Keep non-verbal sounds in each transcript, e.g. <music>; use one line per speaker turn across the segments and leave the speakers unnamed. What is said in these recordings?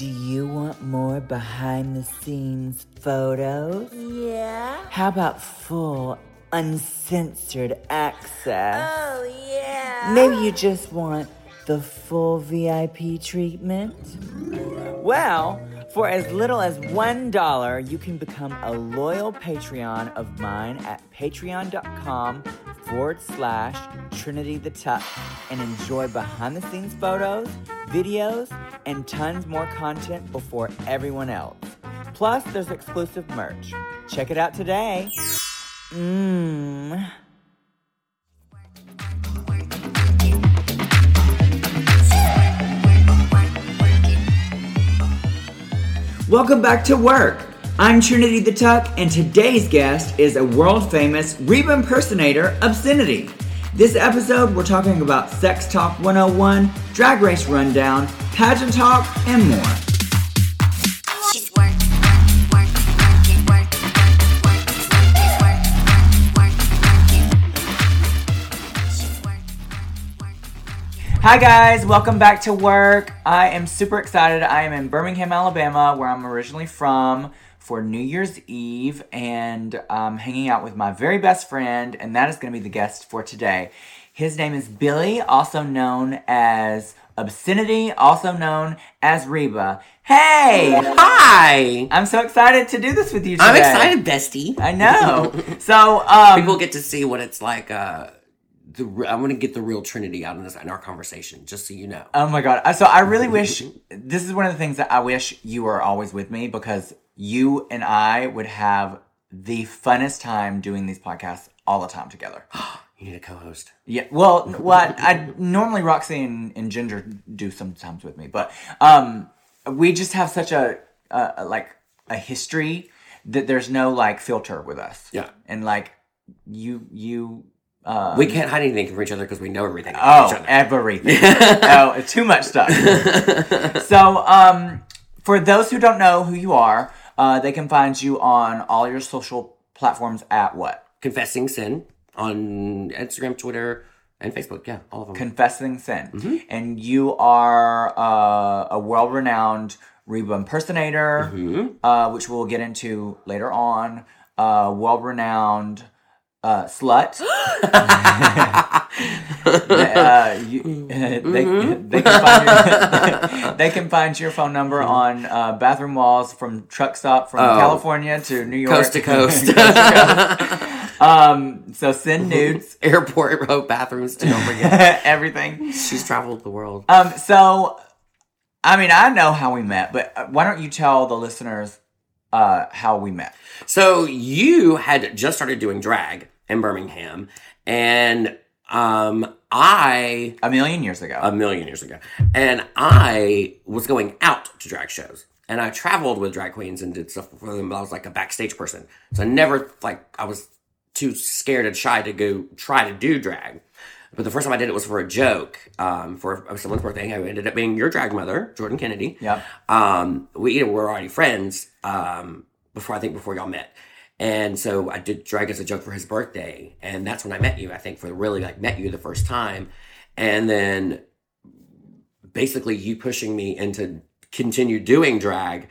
Do you want more behind the scenes photos?
Yeah.
How about full, uncensored access?
Oh, yeah.
Maybe you just want the full VIP treatment? Well, for as little as $1, you can become a loyal Patreon of mine at patreon.com forward slash Trinity the Tuck and enjoy behind the scenes photos, videos, and tons more content before everyone else. Plus, there's exclusive merch. Check it out today. Mmm. Welcome back to work. I'm Trinity the Tuck, and today's guest is a world famous Reba impersonator, Obscenity. This episode, we're talking about Sex Talk 101, Drag Race Rundown, Pageant Talk, and more. Hi, guys, welcome back to work. I am super excited. I am in Birmingham, Alabama, where I'm originally from, for New Year's Eve, and I'm hanging out with my very best friend, and that is going to be the guest for today. His name is Billy, also known as Obscenity, also known as Reba. Hey!
Hi!
I'm so excited to do this with you today.
I'm excited, bestie.
I know. <laughs> So, um,
People get to see what it's like. Uh, the I want to get the real Trinity out in this in our conversation, just so you know.
Oh my god! So I really <laughs> wish this is one of the things that I wish you were always with me because you and I would have the funnest time doing these podcasts all the time together. <gasps>
You need a co-host.
Yeah. Well, what I normally Roxy and, and Ginger do sometimes with me, but um, we just have such a uh, like a history that there's no like filter with us.
Yeah.
And like you you. Uh,
we can't hide anything from each other because we know everything
Oh,
each other.
everything. <laughs> oh, too much stuff. <laughs> so, um, for those who don't know who you are, uh, they can find you on all your social platforms at what?
Confessing sin on Instagram, Twitter, and Facebook. Yeah, all of them.
Confessing Sin. And you are uh, a world renowned Reba impersonator, uh, which we'll get into later on. Uh, world renowned uh, slut. <gasps> <laughs> they, uh, you, they, they, can find your, <laughs> they can find your phone number on uh, bathroom walls from truck stop from
Oh.
California to New York.
Coast to <laughs> coast.
Um, so send nudes,
Airport road bathrooms too. Don't forget.
everything.
She's traveled the world.
Um, so, I mean, I know how we met, but uh, why don't you tell the listeners uh, how we met?
So you had just started doing drag in Birmingham, and um, I
A million years ago.
a million years ago. And I was going out to drag shows. And I traveled with drag queens and did stuff for them, but I was like a backstage person. So I never like I was too scared and shy to go try to do drag. But the first time I did it was for a joke, um, for someone's birthday. I ended up being your drag mother, Jordan Kennedy.
Yeah.
Um, we were already friends um, before I think before y'all met. And so I did drag as a joke for his birthday, and that's when I met you. I think for really like met you the first time, and then basically you pushing me into continue doing drag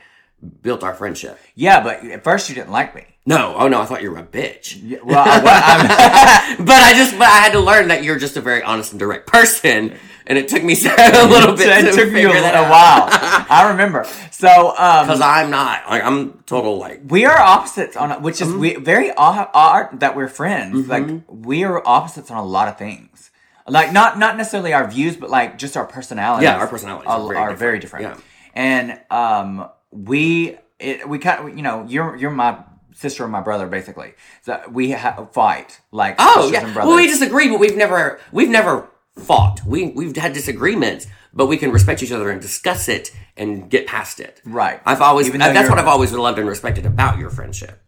built our friendship.
yeah, but at first you didn't like me.
No, oh no, I thought you were a bitch.
Yeah, Well, I, <laughs>
but I just, but I had to learn that you're just a very honest and direct person, and it took me <laughs> a little bit.
it
to
took me a, a while. <laughs> I remember. So,
because
um,
I'm not like I'm total like
we are opposites on, which is
Mm-hmm.
we, very odd, that we're friends. Like we are opposites on a lot of things. Like not not necessarily our views, but like just our personalities.
Yeah, our personalities
are,
are very
are
different.
very different.
Yeah.
And um, we it, we kind of you know you're you're my sister and my brother basically. So we ha- fight like
Oh yeah. Well, we disagree, but we've never we've never fought. We we've had disagreements, but we can respect each other and discuss it and get past it.
Right.
I've always
Even
that's what I've always loved and respected about your friendship.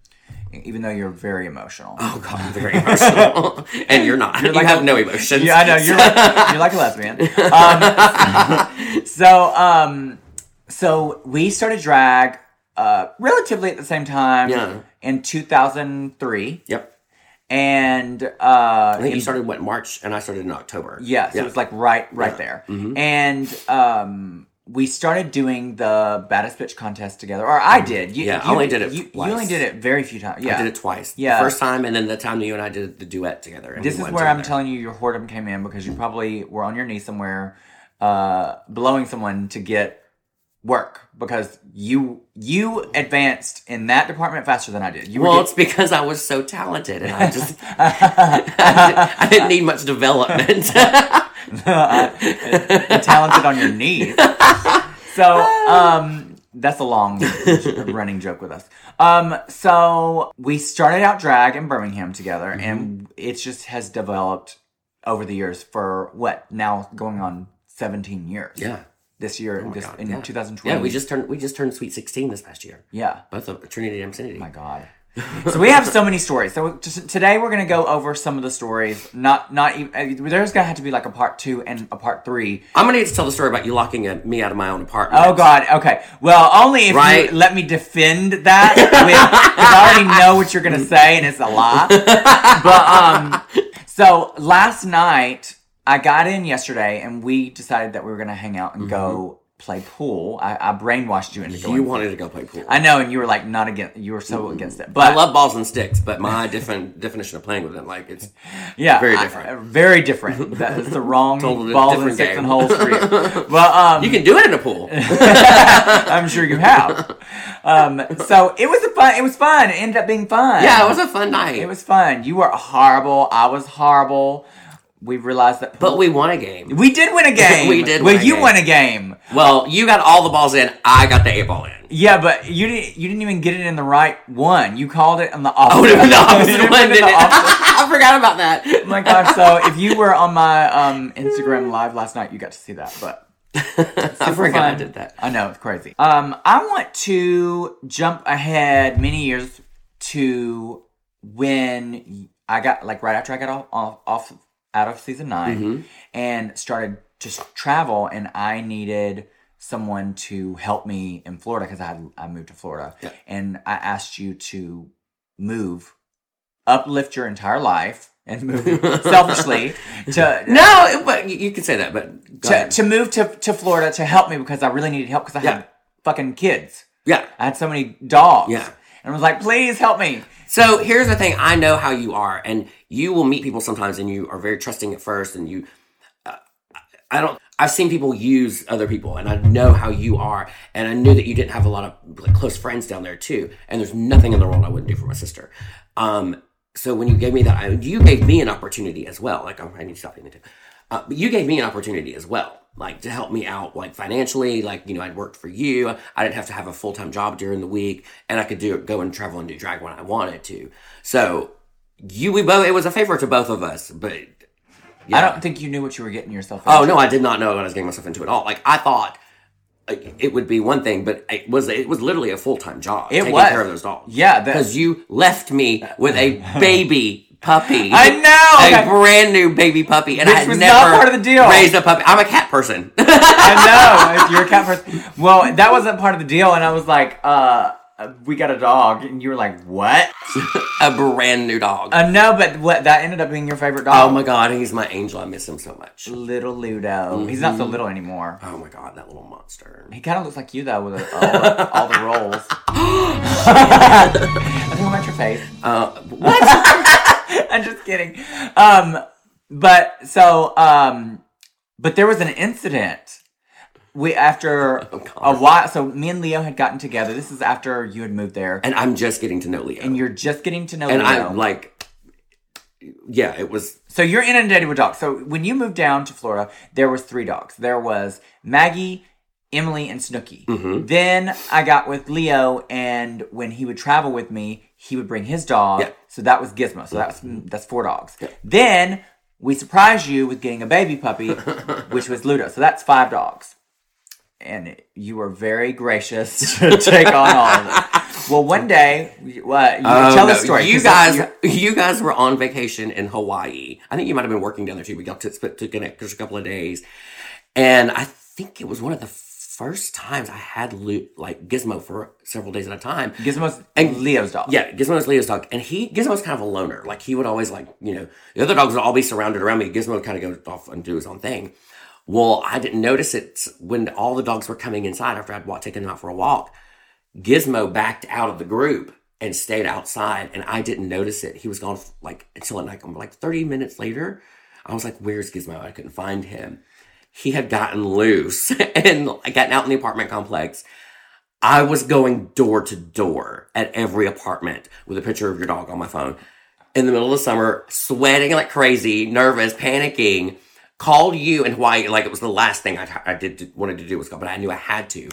even though you're very emotional.
Oh God, I'm very emotional, <laughs> and you're not. you
like
have
a-
no emotions.
Yeah, I know you're like, you're like a lesbian. Um, <laughs> so, um, so we started drag uh, relatively at the same time.
Yeah.
In 2003,
Yep.
and uh,
I think
in-
you started what March, and I started in October.
yeah, so it was like right, right there. And um, we started doing the baddest bitch contest together, or I did. You,
Yeah, I only did it
You, you only did it very few times. Yeah,
I did it twice.
Yeah.
The first time, and then the time that you and I did the duet together.
This
we
is where I'm
together.
telling you your whoredom came in because you probably were on your knee somewhere, uh, blowing someone to get work because you you advanced in that department faster than I did. You
Well, it's because I was so talented, and I just <laughs> <laughs> I didn't need much development. <laughs>
talented on your knees. So, um, that's a long running joke with us. Um, so we started out drag in Birmingham together,
Mm-hmm.
and it just has developed over the years for what now going on 17 years.
yeah.
This year, this,
Oh God,
in
yeah.
2020.
Yeah, we just turned we just turned sweet sixteen this past year.
yeah.
Both of Trinity and.
Oh my God. <laughs> so we have so many stories. So just, today we're gonna go over some of the stories. Not not even uh, there's gonna have to be like a part two and a part three.
I'm gonna need to tell the story about you locking uh, me out of my own apartment.
Oh God. Okay. Well, only if
Right.
you let me defend that. Because <laughs> I already know what you're gonna say, and it's a lie. <laughs> But um, so last night I got in yesterday, and we decided that we were gonna hang out and go play pool. I, I brainwashed you into going.
Mm-hmm. You wanted to go play pool.
I know, and you were like not against. You were so against it, but
I love balls and sticks, but my <laughs> different definition of playing with them, like it's <laughs>
yeah,
very different.
uh, very different. <laughs> That is the wrong
Totally
balls and sticks
game.
and holes for you. Well, um,
you can do it in a pool.
I'm sure you have. Um, so it was a fun. It was fun. It ended up being fun.
yeah, it was a fun night.
It was fun. You were horrible. I was horrible. We realized that.
but we won a game.
we did win a <laughs> game.
We did
Well, you
game.
won a game.
Well, you got all the balls in. I got the eight ball in.
Yeah, but you didn't. You didn't even get it in the right one. You called it on the
Oh, <laughs>
opposite.
I the
didn't <laughs>
one
put it in
that
the opposite.
I forgot about that.
Oh my gosh! So if you were on my um, Instagram live last night, you got to see that. But
I forgot I did that.
I know it's crazy. Um, I want to jump ahead many years to when I got like right after I got off off, off out of season 9
Mm-hmm.
and started to travel, and I needed someone to help me in Florida because I had I moved to Florida,
Yeah.
and I asked you to move, uplift your entire life. And move <laughs> selfishly to <laughs>
No, but you, you can say that. But
to, to move to, to Florida to help me because I really needed help because I
Yeah.
had fucking kids.
yeah.
I had so many dogs.
Yeah.
And I was like, please help me.
So here's the thing: I know how you are, and you will meet people sometimes, and you are very trusting at first, and you. Uh, I don't. I've seen people use other people, and I know how you are, and I knew that you didn't have a lot of like, close friends down there too. And there's nothing in the world I wouldn't do for my sister. Um, so when you gave me that, I, you gave me an opportunity as well. Like I'm, I need to stop eating too. Uh, but you gave me an opportunity as well, like to help me out, like financially. Like you know, I'd worked for you. I didn't have to have a full time job during the week, and I could do go and travel and do drag when I wanted to. So you, we both. It was a favor to both of us, but yeah.
I don't think you knew what you were getting yourself oh, into.
Oh no, I did not know what I was getting myself into at all. Like I thought it would be one thing, but it was it was literally a full time job.
It
taking
was.
care of those dogs.
Yeah,
because you left me with a <laughs> baby puppy. <laughs>
I know,
a
okay.
brand new baby puppy, and
Which
I had
was
never
not part of the deal.
raised a puppy. I'm a cat person. <laughs>
I know. You're a cat person. Well, that wasn't part of the deal. And I was like, uh, we got a dog. And you were like, what? <laughs>
a brand new dog.
Uh, no, but what, that ended up being your favorite dog.
oh my god, he's my angel. I miss him so much.
Little Ludo. He's not so little anymore.
Oh my god, that little monster.
He kind of looks like you though, with all the, all the rolls. I think about your face.
Uh, what? <laughs>
I'm just kidding. Um, but so, um, but there was an incident. We after
Oh,
a while. So me and Leo had gotten together. This is after you had moved there, and,
I'm just getting to know Leo, and,
you're just getting to know Leo.
And I'm like, yeah, it was
so you're inundated with dogs. So when you moved down to Florida, there was three dogs. There was Maggie, Emily, and Snooky.
Mm-hmm.
Then I got with Leo, and when he would travel with me, he would bring his dog.
Yeah.
So that was Gizmo. So that's that's four dogs. Then we surprised you with getting a baby puppy, <laughs> which was Ludo. So that's five dogs. And you were very gracious <laughs> to take on all of them. Well, one day, what? You
Oh,
tell the story.
You guys,
you-
guys were on vacation in Hawaii. I think you might have been working down there too. We got to split to connect just a couple of days, and I think it was one of the first times I had like Gizmo for several days at a time.
Gizmo's
And-
Leo's dog.
Yeah, Gizmo's Leo's dog, and he Gizmo's kind of a loner. Like he would always like you know the other dogs would all be surrounded around me. Gizmo would kind of go off and do his own thing. Well, I didn't notice it when all the dogs were coming inside after I'd taken them out for a walk. Gizmo backed out of the group and stayed outside, and I didn't notice it. He was gone like until like like thirty minutes later. I was like, "Where's Gizmo?" I couldn't find him. He had gotten loose <laughs> and gotten out in the apartment complex. I was going door to door at every apartment with a picture of your dog on my phone in the middle of the summer, sweating like crazy, nervous, panicking. Called you in Hawaii like it was the last thing I, I did wanted to do was go, but I knew I had to.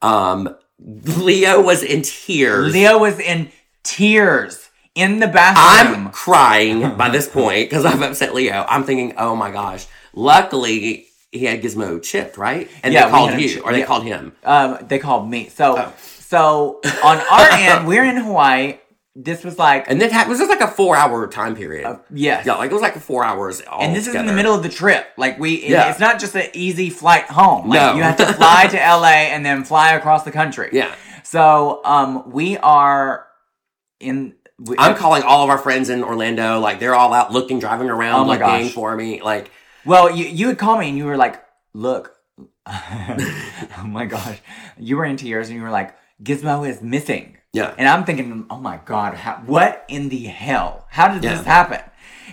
Um, Leo was in tears.
Leo was in tears in the bathroom.
I'm crying by this point because I've upset Leo. I'm thinking, oh my gosh. Luckily, he had Gizmo chipped, right? And
Yeah,
they called you, or they
yeah.
called him.
Um, they called me. So,
Oh.
so on <laughs> our end, we're in Hawaii. This was like,
And then ha- was this like a four hour time period?
yes.
yeah, like it was like four hours. All
and this is in the middle of the trip. Like we,
Yeah.
it's not just an easy flight home. Like
No.
you have to fly to <laughs> LA and then fly across the country.
Yeah.
So, um, we are in. We,
I'm calling all of our friends in Orlando. Like they're all out looking, driving around,
Oh
looking
gosh.
for me. Like
well, you you had called me and you were like, "Look, <laughs> oh my gosh," you were in tears and you were like, "Gizmo is missing."
yeah,
And I'm thinking, oh my God, how, what in the hell? How did
Yeah.
this happen?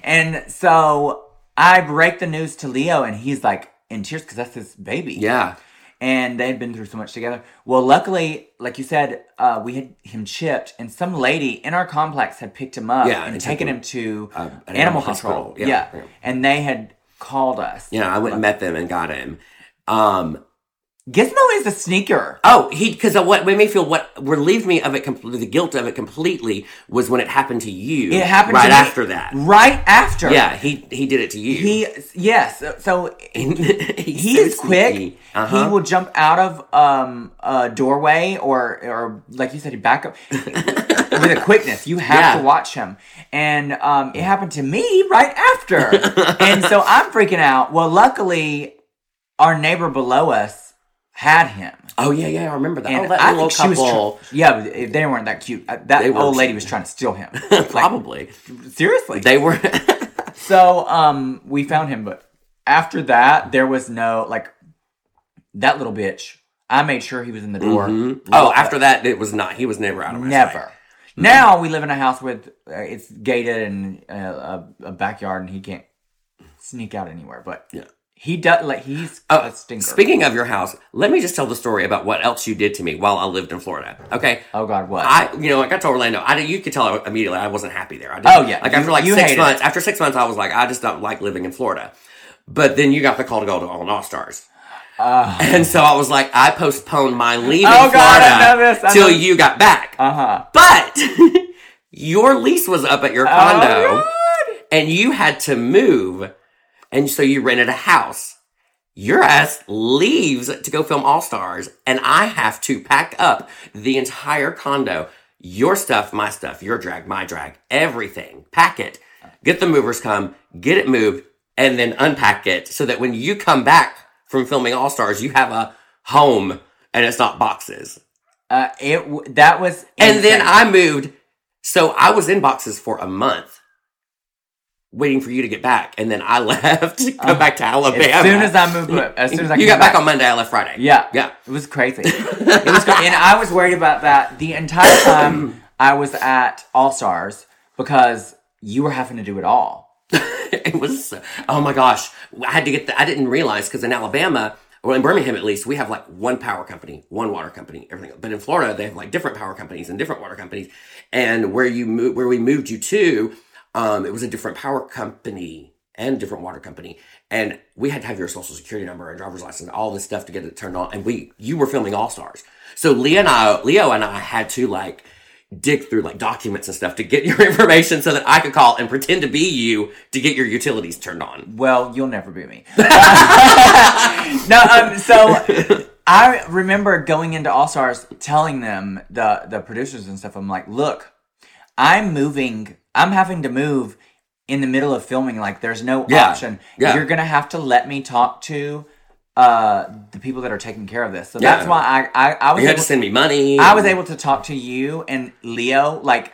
And so I break the news to Leo, and he's like in tears because that's his baby.
yeah,
And they'd been through so much together. Well, luckily, like you said, uh, we had him chipped, and some lady in our complex had picked him up
Yeah,
and taken
took
him to
uh, an
animal
animal
control. Yeah,
yeah.
And they had called us.
yeah. I went and met them and got him. Um,
Gizmo is a sneaker.
Oh, he because what made me feel what relieved me of it completely, the guilt of it completely was when it happened to you.
It happened
right after that.
Right after.
Yeah, he he did it to you.
He, yes. So, <laughs> so he
so
is quick.
Uh-huh.
He will jump out of um, a doorway or or like you said, he back up <laughs> with a quickness. You have
Yeah.
to watch him. And um, it happened to me right after. <laughs> and so I'm freaking out. Well, luckily, our neighbor below us had him.
Oh yeah, yeah, I remember that.
And
oh, that
I
little
think she was.
couple.
Tr- yeah, they weren't that cute. Uh, That
They
old lady was trying to steal him. <laughs> Like,
Probably
seriously.
they were. <laughs>
So um we found him, but after that there was no like that little bitch. I made sure he was in the door.
Mhm. Oh, after that, it was not. He was never out of my
Never.
sight.
Now we live in a house with uh, it's gated and uh, a, a backyard, and he can't sneak out anywhere. But
Yeah.
he does like he's
Oh,
a stinker.
speaking of your house, let me just tell the story about what else you did to me while I lived in Florida. Okay.
oh God, what?
I, you know, I got to Orlando. I, did- you could tell immediately I wasn't happy there. I did,
Oh, yeah.
like
You-
after like
you
six
hated
months. After six months, I was like, I just don't like living in Florida. But then you got the call to go to All All Stars,
uh <sighs>
and so I was like, I postponed my leaving
Oh,
Florida
God, I know this. I
till you got back.
Uh-huh.
But <laughs> your lease was up at your condo,
Oh,
and you had to move, and so you rented a house. Your ass leaves to go film All Stars, and I have to pack up the entire condo. Your stuff, my stuff, your drag, my drag, everything. Pack it. Get the movers come, get it moved, and then unpack it so that when you come back from filming All Stars, you have a home and it's not boxes.
uh, it w- that was
And then. I moved. So I was in boxes for a month waiting for you to get back. And then I <laughs> left to go back to Alabama.
as soon as I moved, <laughs> as soon as I
you got back on Monday, I left Friday.
Yeah.
Yeah.
It was crazy. <laughs> it was cra- and I was worried about that the entire time I was at All Stars because you were having to do it all. <laughs>
it was, oh my gosh. I had to get the, I didn't realize because in Alabama, or in Birmingham at least, we have like one power company, one water company, everything. But in Florida, they have like different power companies and different water companies. And where you move, where we moved you to, um, it was a different power company and different water company. And we had to have your social security number and driver's license, all this stuff to get it turned on. And we, you were filming All Stars. So Leo and I, Leo and I had to like dig through like documents and stuff to get your <laughs> information so that I could call and pretend to be you to get your utilities turned on.
Well, you'll never be me. <laughs> <laughs> no, um, so I remember going into All Stars telling them the the producers and stuff. I'm like, look, I'm moving. I'm having to move in the middle of filming. Like, there's no
Yeah,
option.
yeah.
You're gonna have to let me talk to uh the people that are taking care of this. So
Yeah.
that's why I I, I was
You had
able
to send me money.
I was able to talk to you and Leo like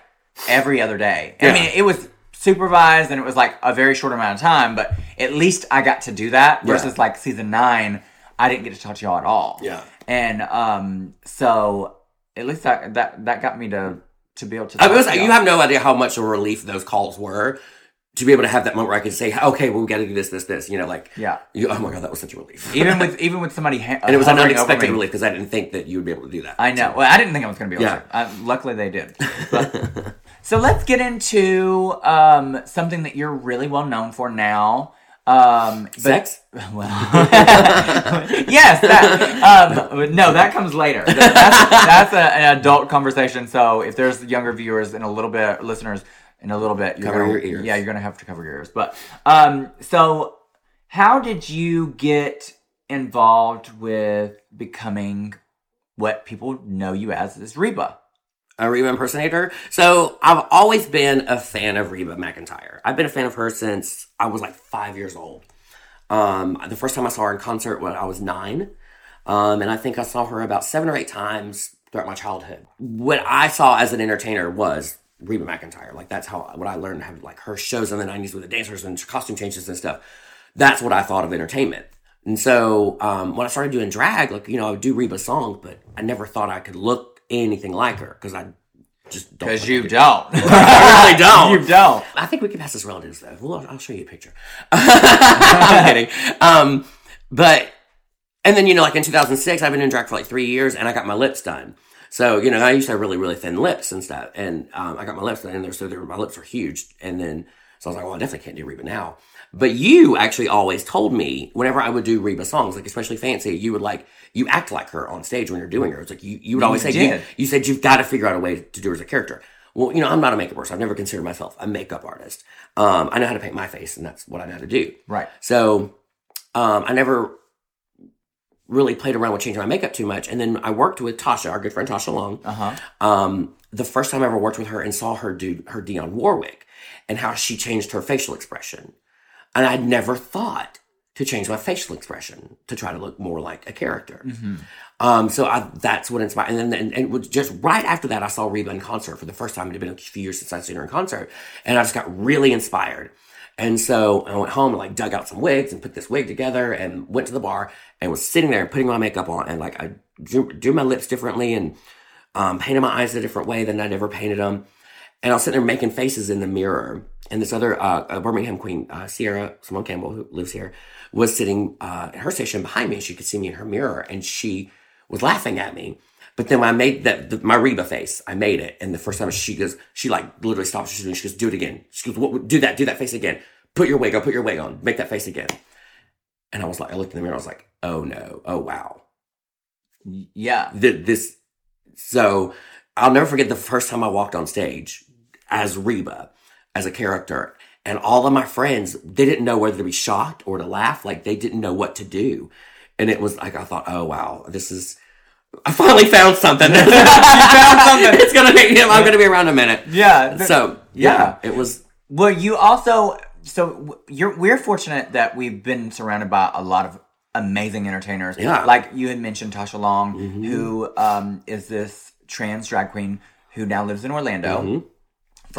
every other day. I mean, it was supervised and it was like a very short amount of time, but at least I got to do that
Yeah.
versus like season nine, I didn't get to talk to y'all at all.
Yeah.
And um, so at least that that that got me to to be able to.
I was, you have no idea how much of a relief those calls were to be able to have that moment where I can say, okay, well, we got to do this, this, this. You know, like,
Yeah.
You, oh my god, that was such a relief.
even <laughs> with even with somebody ha-
and it was an unexpected relief because I didn't think that you would be able to do that.
I know. Well, I didn't think I was going to be able
Yeah.
to. Uh, luckily, they did. <laughs> But- so let's get into um, something that you're really well known for now. Um, but-
Sex?
Well, <laughs> yes. That, um, no, that comes later. That's, that's a, an adult conversation. So if there's younger viewers and a little bit, listeners in a little bit, you're
Cover
gonna,
your ears.
Yeah, you're gonna have to cover your ears. But um, so how did you get involved with becoming what people know you as is Reba?
a Reba impersonator. So I've always been a fan of Reba McEntire. I've been a fan of her since I was like five years old. Um, the first time I saw her in concert when I was nine. Um, and I think I saw her about seven or eight times throughout my childhood. What I saw as an entertainer was Reba McEntire. Like that's how what I learned how like her shows in the nineties with the dancers and costume changes and stuff. That's what I thought of entertainment. And so um, when I started doing drag, like you know, I would do Reba songs, but I never thought I could look anything like her because I just don't.
Because you
do.
don't. <laughs>
I really <laughs> don't.
you don't.
I think we can pass as relatives though. Well, I'll, I'll show you a picture. <laughs> I'm kidding. Um, but and then you know, like in 2006, I've been in drag for like three years, and I got my lips done. So you know, I used to have really really thin lips and stuff, and um, I got my lips and they're so were, my lips are huge, and then so I was like, well, I definitely can't do Reba now. But you actually always told me whenever I would do Reba songs, like especially fancy, you would like you act like her on stage when you're doing her. It's like you you would always
You
say you, you said you've got to figure out a way to do her as a character. Well, you know, I'm not a makeup artist. I've never considered myself a makeup artist. Um, I know how to paint my face, and that's what I know how to do.
Right.
So um, I never really played around with changing my makeup too much. And then I worked with Tasha, our good friend Tasha Long.
Uh huh.
Um, the first time I ever worked with her and saw her do her Dionne Warwick and how she changed her facial expression. And I'd never thought to change my facial expression to try to look more like a character. Um, so I, that's what inspired. And then and, and it was just right after that, I saw Reba in concert for the first time. It had been a few years since I'd seen her in concert, and I just got really inspired. And so I went home and like dug out some wigs and put this wig together and went to the bar and was sitting there and putting my makeup on and like I drew, drew my lips differently and um, painted my eyes a different way than I'd ever painted them. And I was sitting there making faces in the mirror. And this other uh, Birmingham queen, uh, Sierra Simone Campbell, who lives here, was sitting uh, at her station behind me. She could see me in her mirror, and she was laughing at me. But then when I made that the, my Reba face, I made it, and the first time she goes, she like literally stops. She goes, "Do it again." She goes, what, "Do that. Do that face again. Put your wig on. Put your wig on. Make that face again." And I was like, I looked in the mirror. I was like, "Oh no! Oh wow!"
Yeah.
th- this so I'll never forget the first time I walked on stage as Reba as a character and all of my friends they didn't know whether to be shocked or to laugh like they didn't know what to do and it was like I thought oh wow this is I finally found something <laughs>
found something.
it's gonna make him I'm gonna be around a minute
Yeah.
so
yeah.
yeah it was
Well, you also so you're we're fortunate that we've been surrounded by a lot of amazing entertainers.
Yeah.
Like you had mentioned Tasha Long,
Mm-hmm.
who um, is this trans drag queen who now lives in Orlando.
Mm-hmm.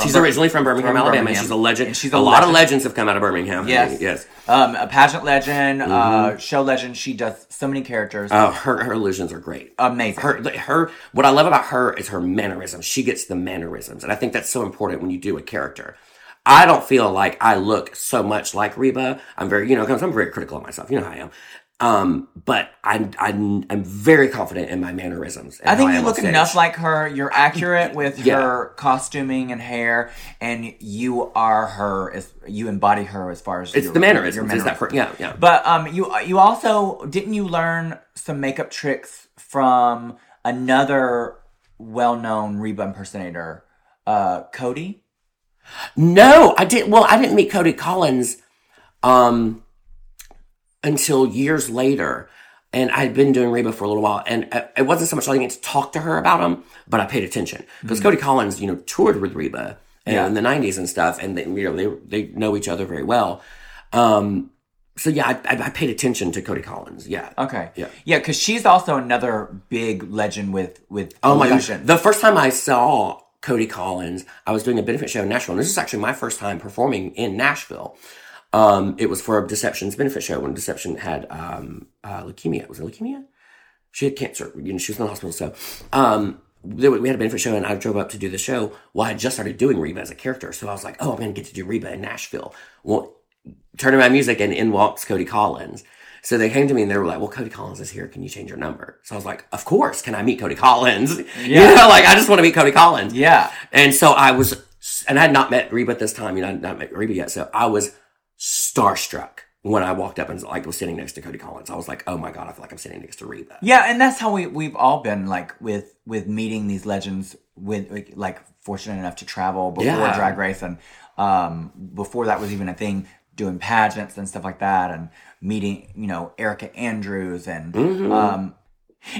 She's
Bir-
originally from Birmingham,
from
Alabama
Birmingham.
and she's a legend
And she's
a,
a
lot of legends have come out of Birmingham
Yes.
yes
Um, a pageant legend,
Mm-hmm.
uh, show legend. She does so many characters.
oh her her illusions are great
Amazing.
her her what I love about her is her mannerisms. She gets the mannerisms, and I think that's so important when you do a character. I don't feel like I look so much like Reba. I'm very, you know, 'cause I'm very critical of myself. You know how I am. Um, but I'm I'm I'm very confident in my mannerisms. and
I think you
on
look enough like her. You're accurate with <laughs>
Yeah.
her costuming and hair, and you are her. As you embody her as far as
It's
your-
the mannerisms.
your
Is that per- yeah, yeah.
But um, you you also didn't you learn some makeup tricks from another well-known Reba impersonator, uh, Cody.
No, I didn't. Well, I didn't meet Cody Collins um, until years later. And I'd been doing Reba for a little while. And it wasn't so much I didn't get to talk to her about him, but I paid attention. Because Cody Collins, you know, toured with Reba
Yeah.
in the 90s and stuff. And they, you know, they, they know each other very well. Um, so yeah, I, I, I paid attention to Cody Collins. Yeah.
Okay.
Yeah.
Yeah, because she's also another big legend with with
Oh my gosh. The first time I saw Cody Collins. I was doing a benefit show in Nashville. And this is actually my first time performing in Nashville. Um, it was for a Deception's benefit show when Deception had um, uh, leukemia. Was it leukemia? She had cancer. You know, she was in the hospital. So um, we had a benefit show, and I drove up to do the show. Well, I had just started doing Reba as a character, so I was like, "Oh, I'm going to get to do Reba in Nashville." Well, turning my music, and in walks Cody Collins. So they came to me and they were like, "Well, Cody Collins is here. Can you change your number?" So I was like, "Of course. Can I meet Cody Collins?" <laughs>
Yeah.
You know, like I just want to meet Cody Collins.
Yeah.
And so I was, and I had not met Reba at this time. You know, I had not met Reba yet. So I was starstruck when I walked up and like was sitting next to Cody Collins. I was like, "Oh my god, I feel like I'm sitting next to Reba."
Yeah, and that's how we we've all been like with with meeting these legends with like, fortunate enough to travel before
Yeah.
drag race and um before that was even a thing doing pageants and stuff like that and meeting, you know, Erica Andrews and
Mm-hmm.
um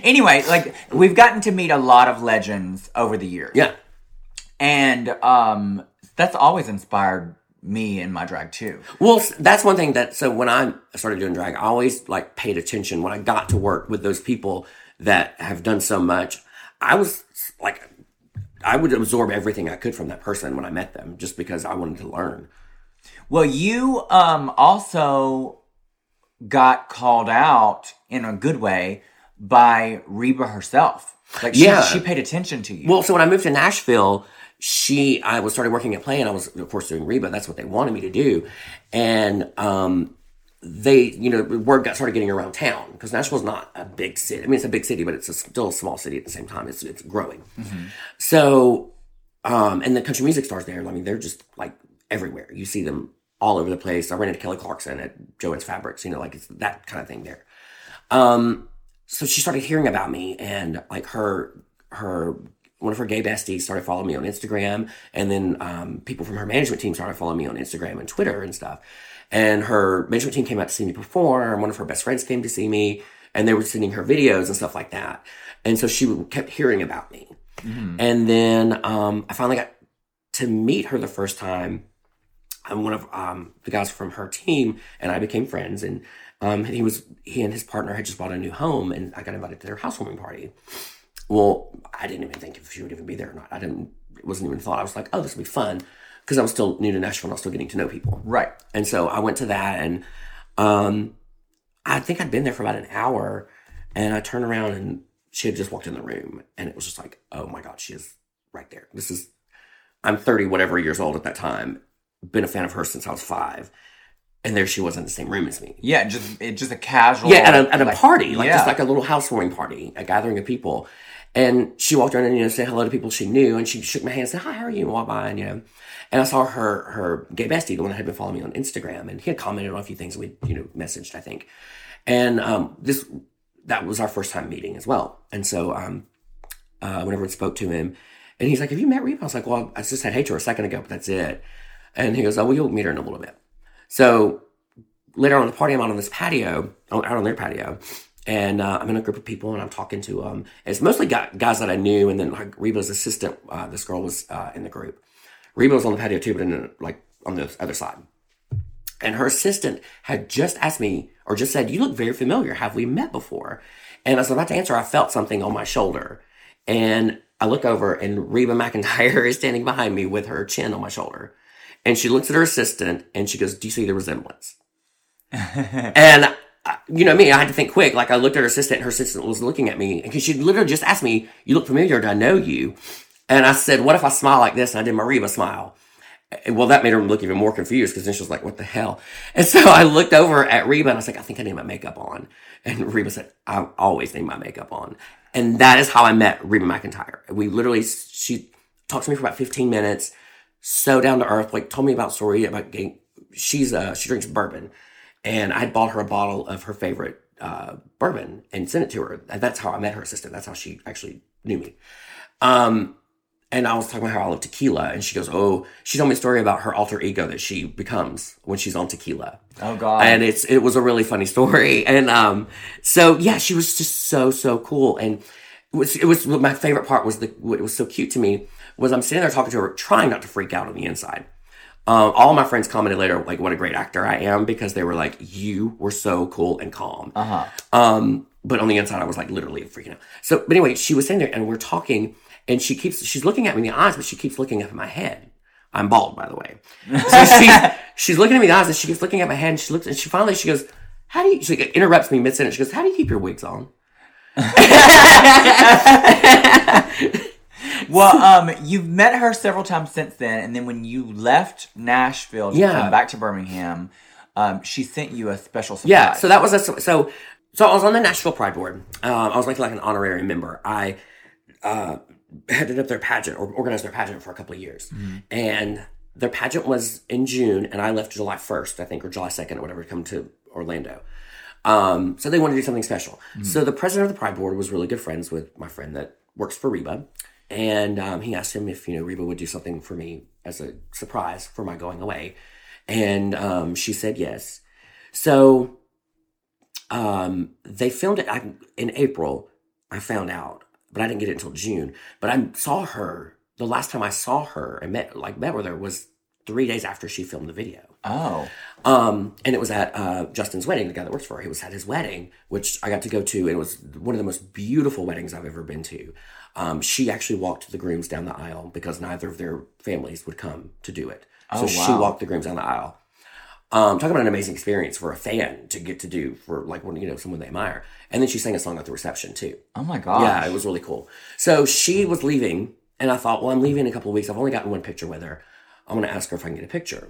anyway, like we've gotten to meet a lot of legends over the years.
Yeah.
And um that's always inspired me in my drag too.
Well, that's one thing that so when I started doing drag, I always like paid attention when I got to work with those people that have done so much. I was like, I would absorb everything I could from that person when I met them, just because I wanted to learn.
Well, you um also got called out in a good way by Reba herself. Like she,
Yeah.
she paid attention to you.
Well, so when I moved to Nashville, she I was started working at Play, and I was of course doing Reba. That's what they wanted me to do, and um, they you know word got started getting around town because Nashville's not a big city. I mean, it's a big city, but it's a, still a small city at the same time. It's it's growing. So, um, and the country music stars there. I mean, they're just like everywhere. You see them all over the place. I ran into Kelly Clarkson at Joanne's Fabrics. You know, like it's that kind of thing there. Um, so she started hearing about me, and like her her one of her gay besties started following me on Instagram, and then um, people from her management team started following me on Instagram and Twitter and stuff. And her management team came out to see me perform. One of her best friends came to see me, and they were sending her videos and stuff like that. And so she kept hearing about me. And then um, I finally got to meet her the first time. I'm one of um, the guys from her team and I became friends. And um, he was he and his partner had just bought a new home, and I got invited to their housewarming party. Well, I didn't even think if she would even be there or not. I didn't. It wasn't even thought. I was like, oh, this will be fun because I was still new to Nashville. and I was still getting to know people.
right.
And so I went to that, and um, I think I'd been there for about an hour, and I turned around and she had just walked in the room, and it was just like, oh my god, she is right there. This is, I'm thirty whatever years old at that time. Been a fan of hers since I was five, and there she was in the same room as me.
Yeah, just just a casual
Yeah, at a, at a
like-
party, like
yeah.
just like a little housewarming party, a gathering of people. And she walked around and you know said hello to people she knew, and she shook my hand, and said hi, how are you, and walked by, and you know. And I saw her her gay bestie, the one that had been following me on Instagram, and he had commented on a few things we you know messaged, I think. And um, this that was our first time meeting as well. And so um, uh, whenever we spoke to him, and he's like, "Have you met Reba?" I was like, "Well, I just said hey to her a second ago, but that's it." And he goes, "Oh, well, you'll meet her in a little bit." So later on the party, I'm out on this patio, out on their patio, and uh, I'm in a group of people, and I'm talking to um, it's mostly guys that I knew, and then like Reba's assistant, uh, this girl was uh, in the group. Reba was on the patio too, but in like on the other side. And her assistant had just asked me, or just said, "You look very familiar. Have we met before?" And as I was about to answer, I felt something on my shoulder, and I look over, and Reba McEntire <laughs> is standing behind me with her chin on my shoulder, and she looks at her assistant, and she goes, "Do you see the resemblance?" <laughs> and you know me, I had to think quick. Like I looked at her assistant, and her assistant was looking at me, because she literally just asked me, "You look familiar. Do I know you?" And I said, "What if I smile like this?" And I did my Reba smile. Well, that made her look even more confused because then she was like, "What the hell?" And so <laughs> I looked over at Reba and I was like, "I think I need my makeup on." And Reba said, "I always need my makeup on." And that is how I met Reba McEntire. We literally, she talked to me for about fifteen minutes, so down to earth, like told me about story about getting. She's uh she drinks bourbon, and I bought her a bottle of her favorite uh, bourbon and sent it to her. And that's how I met her assistant. That's how she actually knew me. Um, and I was talking about how I love tequila, and she goes, "Oh," she told me a story about her alter ego that she becomes when she's on tequila.
Oh god.
And it's it was a really funny story, <laughs> and um, so yeah, she was just so so cool, and it was it was my favorite part was the what was so cute to me was I'm sitting there talking to her, trying not to freak out on the inside. Um, all my friends commented later, like, what a great actor I am, because they were like, you were so cool and calm.
uh-huh.
Um, but on the inside, I was like literally freaking out. So, but anyway, she was sitting there and we're talking, and she keeps she's looking at me in the eyes, but she keeps looking up at my head. I'm bald, by the way. So she, <laughs> she's looking at me in the eyes, and she keeps looking at my head, and she looks, and she finally she goes, "How do you?" She interrupts me mid sentence. She goes, "How do you keep your wigs on?" <laughs> <laughs>
Well, um, you've met her several times since then, and then when you left Nashville to
Yeah.
come back to Birmingham, um, she sent you a special surprise.
Yeah, so that was a so so I was on the Nashville Pride Board. Um, I was like like an honorary member. I uh, headed up their pageant or organized their pageant for a couple of years, and their pageant was in June, and I left July first, I think, or July second, or whatever, to come to Orlando. Um, so they wanted to do something special. So the president of the Pride Board was really good friends with my friend that works for Reba, and um, he asked him if you know Reba would do something for me as a surprise for my going away, and um, she said yes. So um, they filmed it I, in April. I found out, but I didn't get it until June. But I saw her the last time I saw her and met like met with her was three days after she filmed the video.
oh,
Um, and it was at uh, Justin's wedding, the guy that works for her. He was at his wedding, which I got to go to. And it was one of the most beautiful weddings I've ever been to. Um, she actually walked the grooms down the aisle because neither of their families would come to do it. So
Oh,
she walked the grooms down the aisle. Um, talking about an amazing experience for a fan to get to do for like when you know someone they admire. And then she sang a song at the reception too.
oh my god!
Yeah, it was really cool. So she was leaving, and I thought, well, I'm leaving in a couple of weeks. I've only gotten one picture with her. I'm going to ask her if I can get a picture.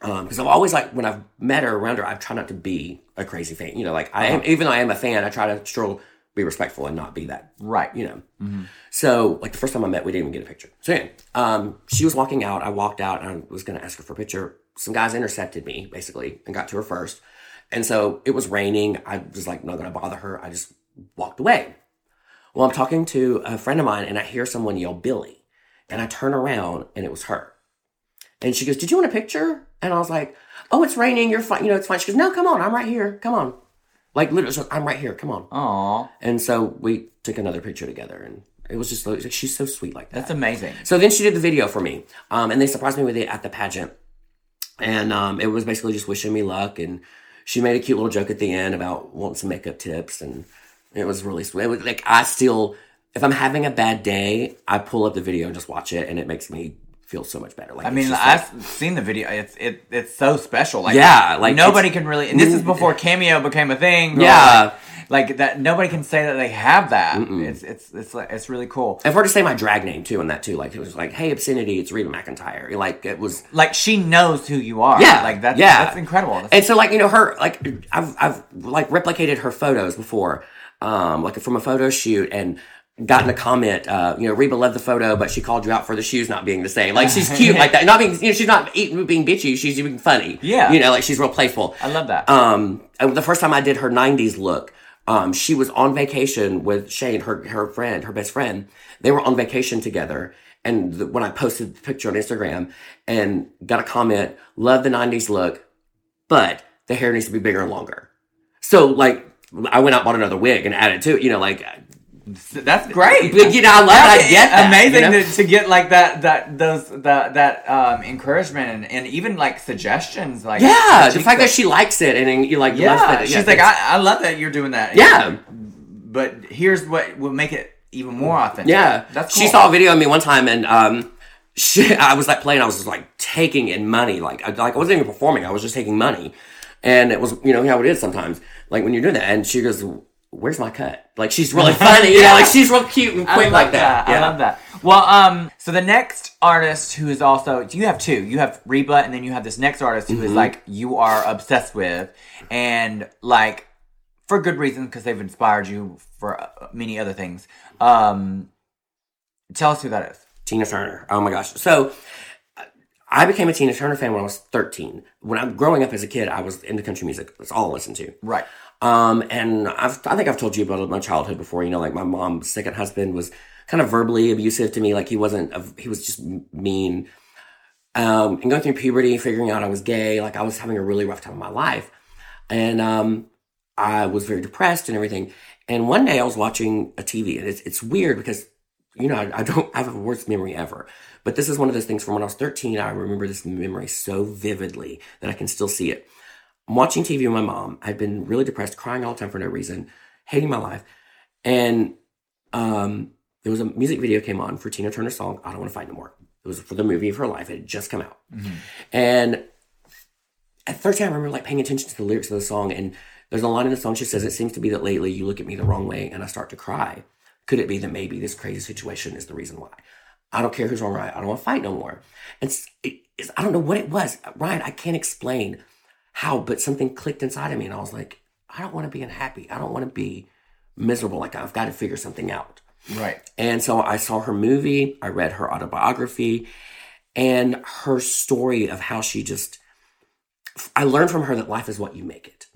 Because I've always like when I've met her around her, I've tried not to be a crazy fan. You know, like I am, even though I am a fan, I try to still be respectful and not be that
Right.
you know. So, like the first time I met, we didn't even get a picture. So, anyway, um, she was walking out. I walked out and I was going to ask her for a picture. Some guys intercepted me, basically, and got to her first. And so it was raining. I was like, not going to bother her. I just walked away. Well, I'm talking to a friend of mine and I hear someone yell Billy. And I turn around and it was her. And she goes, Did you want a picture? And I was like, Oh, it's raining. You're fine. You know, it's fine. She goes, No, come on. I'm right here. Come on. Like, literally, goes, I'm right here. Come on.
Aw,
And so we took another picture together, and it was just like she's so sweet like that.
that's amazing.
so then she did the video for me, um, and they surprised me with it at the pageant, and um, it was basically just wishing me luck, and she made a cute little joke at the end about wanting some makeup tips, and it was really sweet. It was like I still, if I'm having a bad day, I pull up the video and just watch it, and it makes me feel so much better. Like
I mean, I've
like-
seen the video. It's it it's so special. Like
Yeah, like,
nobody can really. And this is before Cameo became a thing.
Yeah.
like, like that. Nobody can say that they have that. It's it's it's like it's really cool.
I've heard her say my drag name too, and that too. Like it was like, "Hey, obscenity, it's Rita McEntire." Like it was
Like she knows who you are.
Yeah,
like that's
yeah.
that's incredible. That's-
And so, like you know, her like I've I've like replicated her photos before, um, like from a photo shoot, and gotten a comment. Uh, you know, Reba loved the photo, but she called you out for the shoes not being the same. Like she's <laughs> cute like that, not being you know she's not being bitchy. She's being funny.
Yeah.
you know, like she's real playful.
I love that.
Um, the first time I did her '90s look, um, she was on vacation with Shane, her her friend, her best friend. They were on vacation together. And the, when I posted the picture on Instagram and got a comment, love the '90s look, but the hair needs to be bigger and longer. So like, I went out bought another wig and added to it. You know, like,
that's great.
but, you know, I love. I get that.
Amazing
you know?
to, to get like that that those that that um encouragement and, and even like suggestions like
Yeah, the fact that
could-
she likes it and you like,
yeah,
that,
she's like I, I love that you're doing that
yeah.
but here's what will make it even more authentic
Yeah,
that's
She saw a video of me one time, and um, <laughs> she, I was like playing. I was just like taking in money. Like, I, like I wasn't even performing. I was just taking money, and it was you know how it is sometimes. Like when you're doing that, and she goes, "Where's my cut?" Like she's really funny. You know, like she's real cute and <laughs> quick like that.
I love that. Well, um, so the next artist who is also you have two. You have Reba, and then you have this next artist who is
Mm-hmm.
like you are obsessed with, and like for good reason because they've inspired you for uh, many other things. Um, tell us who that is.
Tina Turner. Oh my gosh. So I became a Tina Turner fan when I was 13. When I'm growing up as a kid, I was into country music. That's all I listened to.
Right.
Um, and I've, I think I've told you about my childhood before. You know, like my mom's second husband was kind of verbally abusive to me. Like he wasn't, a, he was just mean. Um, and going through puberty, figuring out I was gay, like I was having a really rough time in my life. And, um, I was very depressed and everything. And one day I was watching a TV and it's, it's weird because, you know, I, I don't have the worst memory ever. But this is one of those things from when I was 13. I remember this memory so vividly that I can still see it. I'm watching TV with my mom. I'd been really depressed, crying all the time for no reason. hating my life. And um, there was a music video came on for Tina Turner's song, I Don't Want to Fight No More. It was for the movie of her life. It had just come out. And at first I remember like paying attention to the lyrics of the song and there's a line in the song she says, It seems to be that lately you look at me the wrong way and I start to cry. Could it be that maybe this crazy situation is the reason why? I don't care who's wrong right. I don't want to fight no more. And it's, it's, I don't know what it was. Ryan, I can't explain how, but something clicked inside of me and I was like, I don't want to be unhappy. I don't want to be miserable. Like I've got to figure something out.
Right.
And so I saw her movie, I read her autobiography, and her story of how she just. I learned from her that life is what you make it,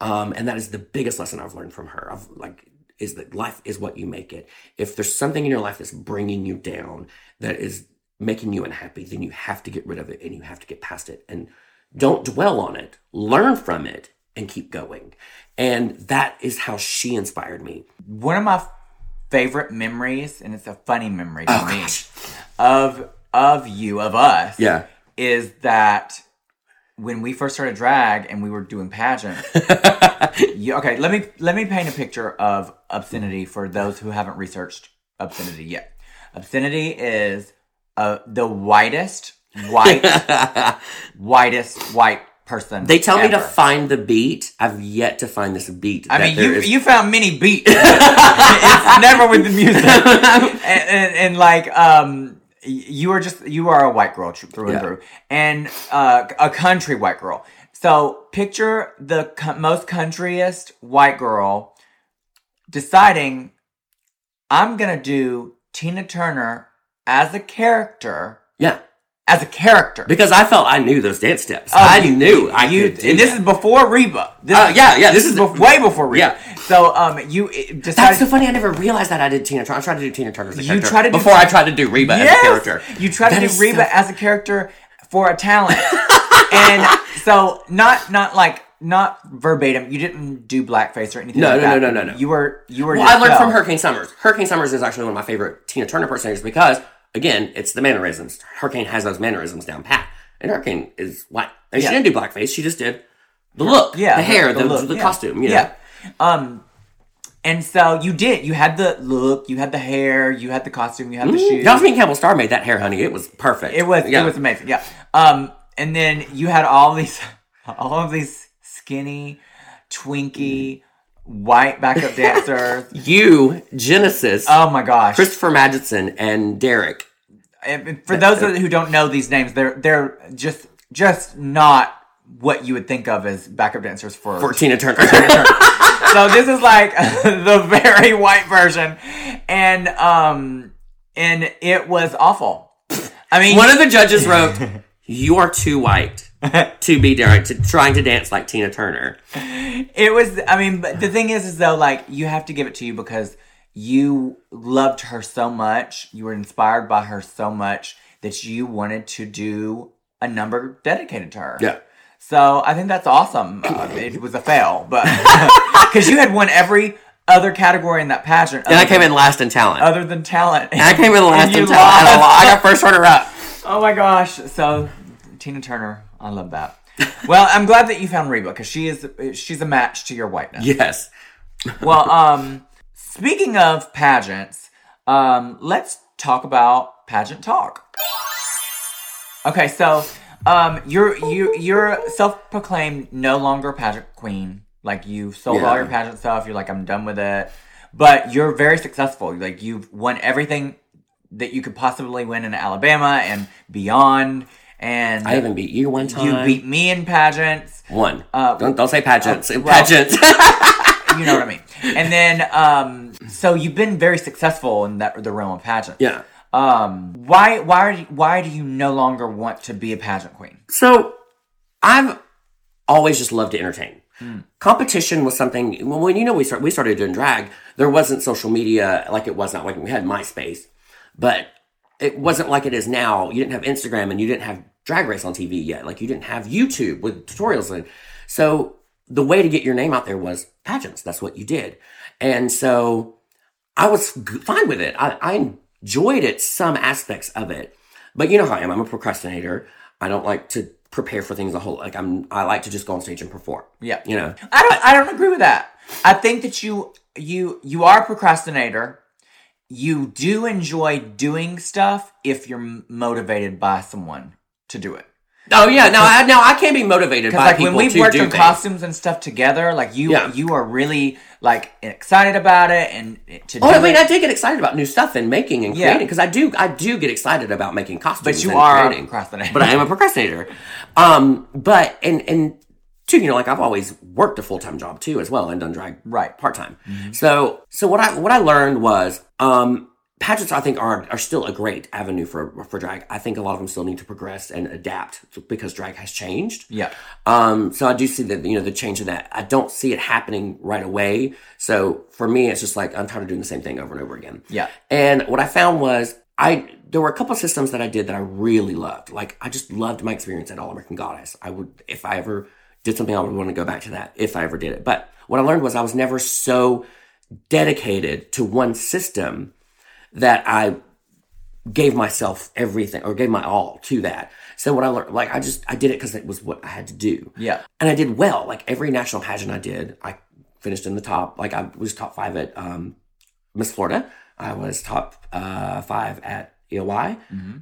um, and that is the biggest lesson I've learned from her. Of like, is that life is what you make it. If there's something in your life that's bringing you down, that is making you unhappy, then you have to get rid of it and you have to get past it and don't dwell on it. Learn from it and keep going. And that is how she inspired me.
One of my favorite memories, and it's a funny memory to
Oh,
me,
gosh.
of of you, of us,
Yeah.
is that when we first started drag and we were doing pageant. <laughs> you, okay, let me let me paint a picture of obscenity for those who haven't researched obscenity yet. Obscenity is uh, the whitest white <laughs> whitest white person.
They tell me to find the beat. I've yet to find this beat.
I mean, you
is-
you found many beats. <laughs> it's never with the music, <laughs> and, and, and like um, you are just you are a white girl through
Yeah.
and through, and uh, a country white girl. So picture the co- most countryest white girl deciding, I'm gonna do Tina Turner as a character,
yeah,
as a character.
because I felt I knew those dance steps.
Oh,
I
you-
knew I
you,
could
and this
that.
is before Reba. This,
Uh, yeah, yeah, this is-
bef- way before Reba.
Yeah.
So um, you decided,
that's so funny. I never realized that I did Tina Turner. I tried to do Tina Turner as a
You
character
tried to do-
before I tried to do Reba as a character.
You tried
That
to do Reba
so-
as a character for a talent. <laughs> and so not not like not verbatim, you didn't do blackface or anything
No,
like
no,
that.
no, no, no, no.
You were you were
Well, I learned from Hurricane Summers. Hurricane Summers is actually one of my favorite Tina Turner impersonators because, again, it's the mannerisms. Hurricane has those mannerisms down pat, and Hurricane is white. And
Yeah.
she didn't do blackface. She just did the look,
Yeah,
the hair, the,
look,
the
yeah.
costume. You know?
Yeah. Um and so you did. You had the look, you had the hair, you had the costume, you had the shoes.
Jasmine Campbell Star made that hair, honey. It was perfect.
It was
Yeah.
it was amazing. Yeah. Um and then you had all these <laughs> all of these skinny, twinky, white backup dancers. <laughs>
you, Genesis,
oh my gosh.
Christopher Madison, and Derek.
And for those of who don't know these names, they're they're just just not what you would think of as backup dancers for.
For Tina Turner.
so this is like <laughs> the very white version, and um, and it was awful. I mean,
One of the judges wrote, "You are too white <laughs> to be trying to dance like Tina Turner."
it was. I mean, but the thing is, is though, like you have to give it to you because you loved her so much, you were inspired by her so much that you wanted to do a number dedicated to her.
Yeah.
So I think that's awesome. Uh, it was a fail, but <laughs> because you had won every other category in that pageant,
And I came
than-
in last in talent.
other than talent.
And I came in <laughs> last in talent. and I
lost.
lo- I got first runner up.
Oh my gosh! So Tina Turner, I love that. Well, I'm glad that you found Reba because she is she's a match to your whiteness.
Yes.
Well, um, speaking of pageants, um, let's talk about pageant talk. Okay, so um, you're you you're self-proclaimed no longer pageant queen. Like you sold all your pageant stuff. You're like I'm done with it. But you're very successful. Like you've won everything that you could possibly win in Alabama and beyond. And
I even beat you one time.
you beat me in pageants.
one.
Uh,
don't don't say pageants.
well-
pageants. <laughs>
you know what I mean. And then, um, so you've been very successful in that the realm of pageants.
yeah.
Um, why why why do you no longer want to be a pageant queen?
So I've always just loved to entertain. Competition was something well, when you know we start we started doing drag, there wasn't social media like it was not Like we had MySpace, but it wasn't like it is now. You didn't have Instagram and you didn't have Drag Race on TV yet. Like you didn't have YouTube with tutorials and so the way to get your name out there was pageants. That's what you did, and so I was g- fine with it. I, I enjoyed it, some aspects of it. But you know how I am. I'm a procrastinator. I don't like to prepare for things a whole like I'm I like to just go on stage and perform.
Yeah.
You know.
I don't I don't agree with that. I think that you you you are a procrastinator. You do enjoy doing stuff if you're motivated by someone to do it.
Oh yeah, no, I no, I can't be motivated by
like
people
when we've worked
do
on
things.
costumes and stuff together, like you
Yeah.
you are really like excited about it and to
Oh,
do
I mean,
it.
I did get excited about new stuff and making and
Yeah.
creating because I do, I do get excited about making costumes.
But you are a
creating.
procrastinator.
But I am a procrastinator. Um, but and and too, you know, like I've always worked a full time job too as well and done drag
Right.
part time. So so what I what I learned was um pageants I think are are still a great avenue for for drag. I think a lot of them still need to progress and adapt because drag has changed.
yeah.
Um, so I do see that you know the change in that. I don't see it happening right away. So for me, it's just like I'm tired of doing the same thing over and over again.
Yeah.
And what I found was I there were a couple of systems that I did that I really loved. Like I just loved my experience at All American Goddess. I would if I ever did something, I would want to go back to that if I ever did it. But what I learned was I was never so dedicated to one system that I gave myself everything or gave my all to that. So what I learned, like I just I did it because it was what I had to do.
Yeah.
and I did well. Like every national pageant I did, I finished in the top. Like I was top five at um, Miss Florida. I was top uh, five at EOY.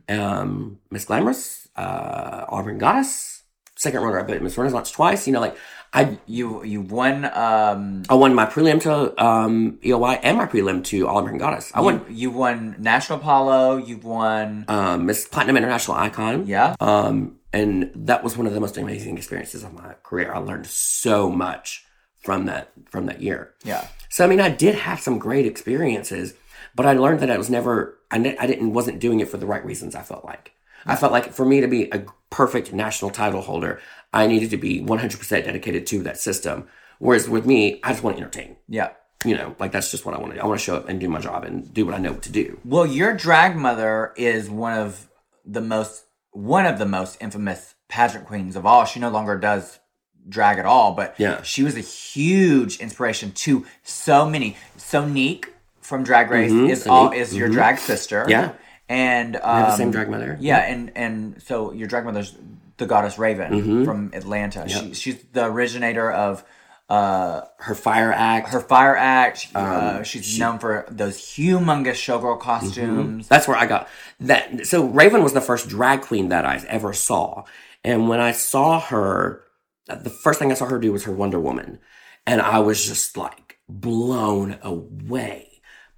Um, Miss Glamorous, uh, Auburn Goddess, second runner up at Miss Renaissance twice. You know, like I
You you won um
I won my prelim to um, EOY and my prelim to All American Goddess. I won
you, you won National Apollo, you've won
um, Miss Platinum International Icon.
Yeah.
Um, and that was one of the most amazing experiences of my career. I learned so much from that from that year.
Yeah.
So I mean, I did have some great experiences, but I learned that I was never I, ne- I didn't wasn't doing it for the right reasons. I felt like I felt like for me to be a perfect national title holder, I needed to be 100% dedicated to that system. Whereas with me, I just want to entertain.
Yeah.
You know, like that's just what I want to do. I want to show up and do my job and do what I know what to do.
Well, your drag mother is one of the most one of the most infamous pageant queens of all. She no longer does drag at all, but
Yeah.
she was a huge inspiration to so many. So Neek from Drag Race is all
Sonique,
is your drag sister.
Mm-hmm. Yeah.
And um,
have the same drag mother.
Yeah, and and so your drag mother's the goddess Raven
Mm-hmm.
from Atlanta. She, she's the originator of uh,
Her fire act,
her Fire Act.
Um,
uh, she's known for those humongous showgirl costumes.
That's where I got that. So Raven was the first drag queen that I ever saw. And when I saw her, the first thing I saw her do was her Wonder Woman. And I was just like blown away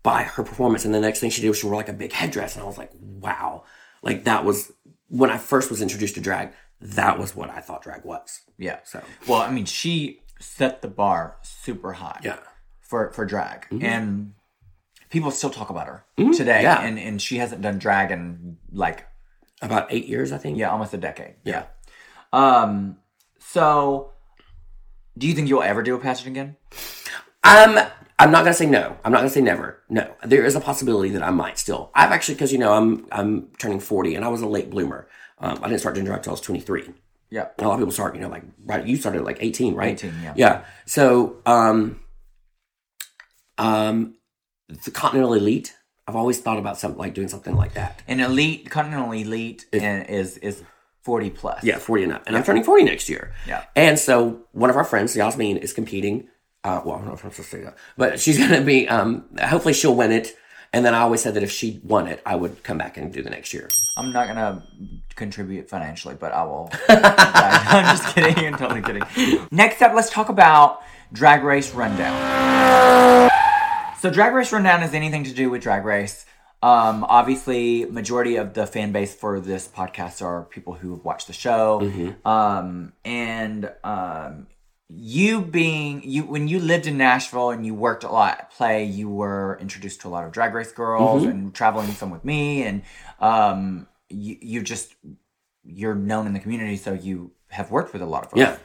by her performance. And the next thing she did was she wore like a big headdress. And I was like, wow. Like that was when I first was introduced to drag, that was what I thought drag was.
Yeah.
So,
Well, I mean, she set the bar super high.
yeah.
For for drag, and people still talk about her today.
yeah.
And and she hasn't done drag in like
About eight years, I think.
yeah, almost a decade. Yeah. Um. So, do you think you'll ever do a pageant again?
Um, I'm not gonna say no. I'm not gonna say never. No, there is a possibility that I might still. I've actually, because you know, I'm I'm turning 40, and I was a late bloomer. Um, I didn't start doing drag until I was 23.
Yeah.
A lot of people start, you know, like right. You started like 18, right?
18, yeah.
Yeah. So, um, um, the Continental Elite. I've always thought about something like doing something like that.
An elite, continental elite, and is is forty plus.
Yeah, 40 and up. And I'm turning 40 next year.
Yeah.
And so one of our friends, Yasmin, is competing. Uh, well, I don't know if I'm supposed to say that, but she's going to be, um, hopefully she'll win it. And then I always said that if she won it, I would come back and do the next year.
I'm not gonna contribute financially, but I will. <laughs> I'm just kidding. I'm totally kidding. Next up, let's talk about Drag Race Rundown. So, Drag Race Rundown is anything to do with Drag Race. Um, obviously, majority of the fan base for this podcast are people who have watched the show. Um, and um, you being you when you lived in Nashville and you worked a lot at play, you were introduced to a lot of drag race girls and traveling some with me, and um, you you just you're known in the community, so you have worked with a lot of folks.
Yeah.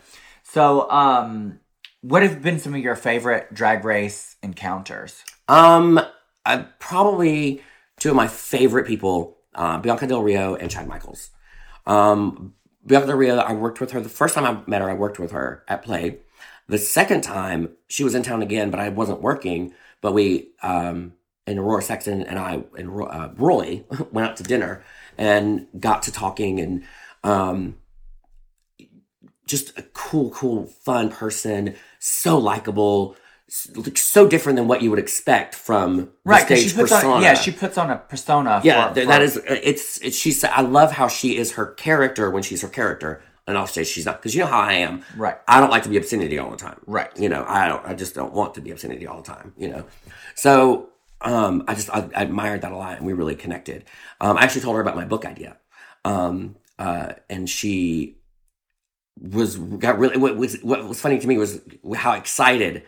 So, um, what have been some of your favorite drag race encounters?
Um, I probably two of my favorite people, uh, Bianca Del Rio and Chad Michaels. Um, Rio, I worked with her the first time I met her. I worked with her at Play. The second time, she was in town again, but I wasn't working. But we, um, and Aurora Sexton and I and uh, Roy <laughs> went out to dinner and got to talking and um, just a cool, cool, fun person, so likable, so different than what you would expect from
Right,
stage
she puts
persona.
on yeah, she puts on a persona.
Yeah,
for,
th-
for-
that is it's it's she's I love how she is her character when she's her character, and off stage she's not because you know how I am.
Right.
I don't like to be obscenity all the time.
Right.
You know, I don't. I just don't want to be obscenity all the time. You know, so um, I just I, I admired that a lot, and we really connected. Um, I actually told her about my book idea, um, uh, and she was got really what was what was funny to me was how excited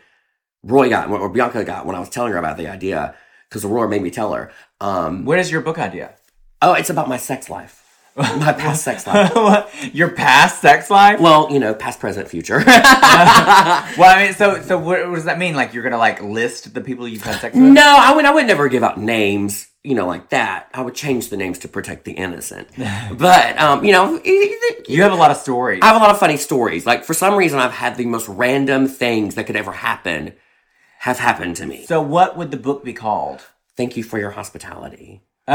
Roy got or Bianca got when I was telling her about the idea because Aurora made me tell her. Um,
what is your book idea?
Oh, it's about my sex life. My past sex life. <laughs>
your past sex life?
Well, you know, past, present, future. <laughs> <laughs>
Well, I mean, so so what, what does that mean? Like you're gonna like list the people you've had sex with?
no, I would I would never give out names, you know, like that. I would change the names to protect the innocent. But um, you know,
You have a lot of stories.
I have a lot of funny stories. Like for some reason I've had the most random things that could ever happen have happened to me.
so what would the book be called?
Thank you for your hospitality. <laughs>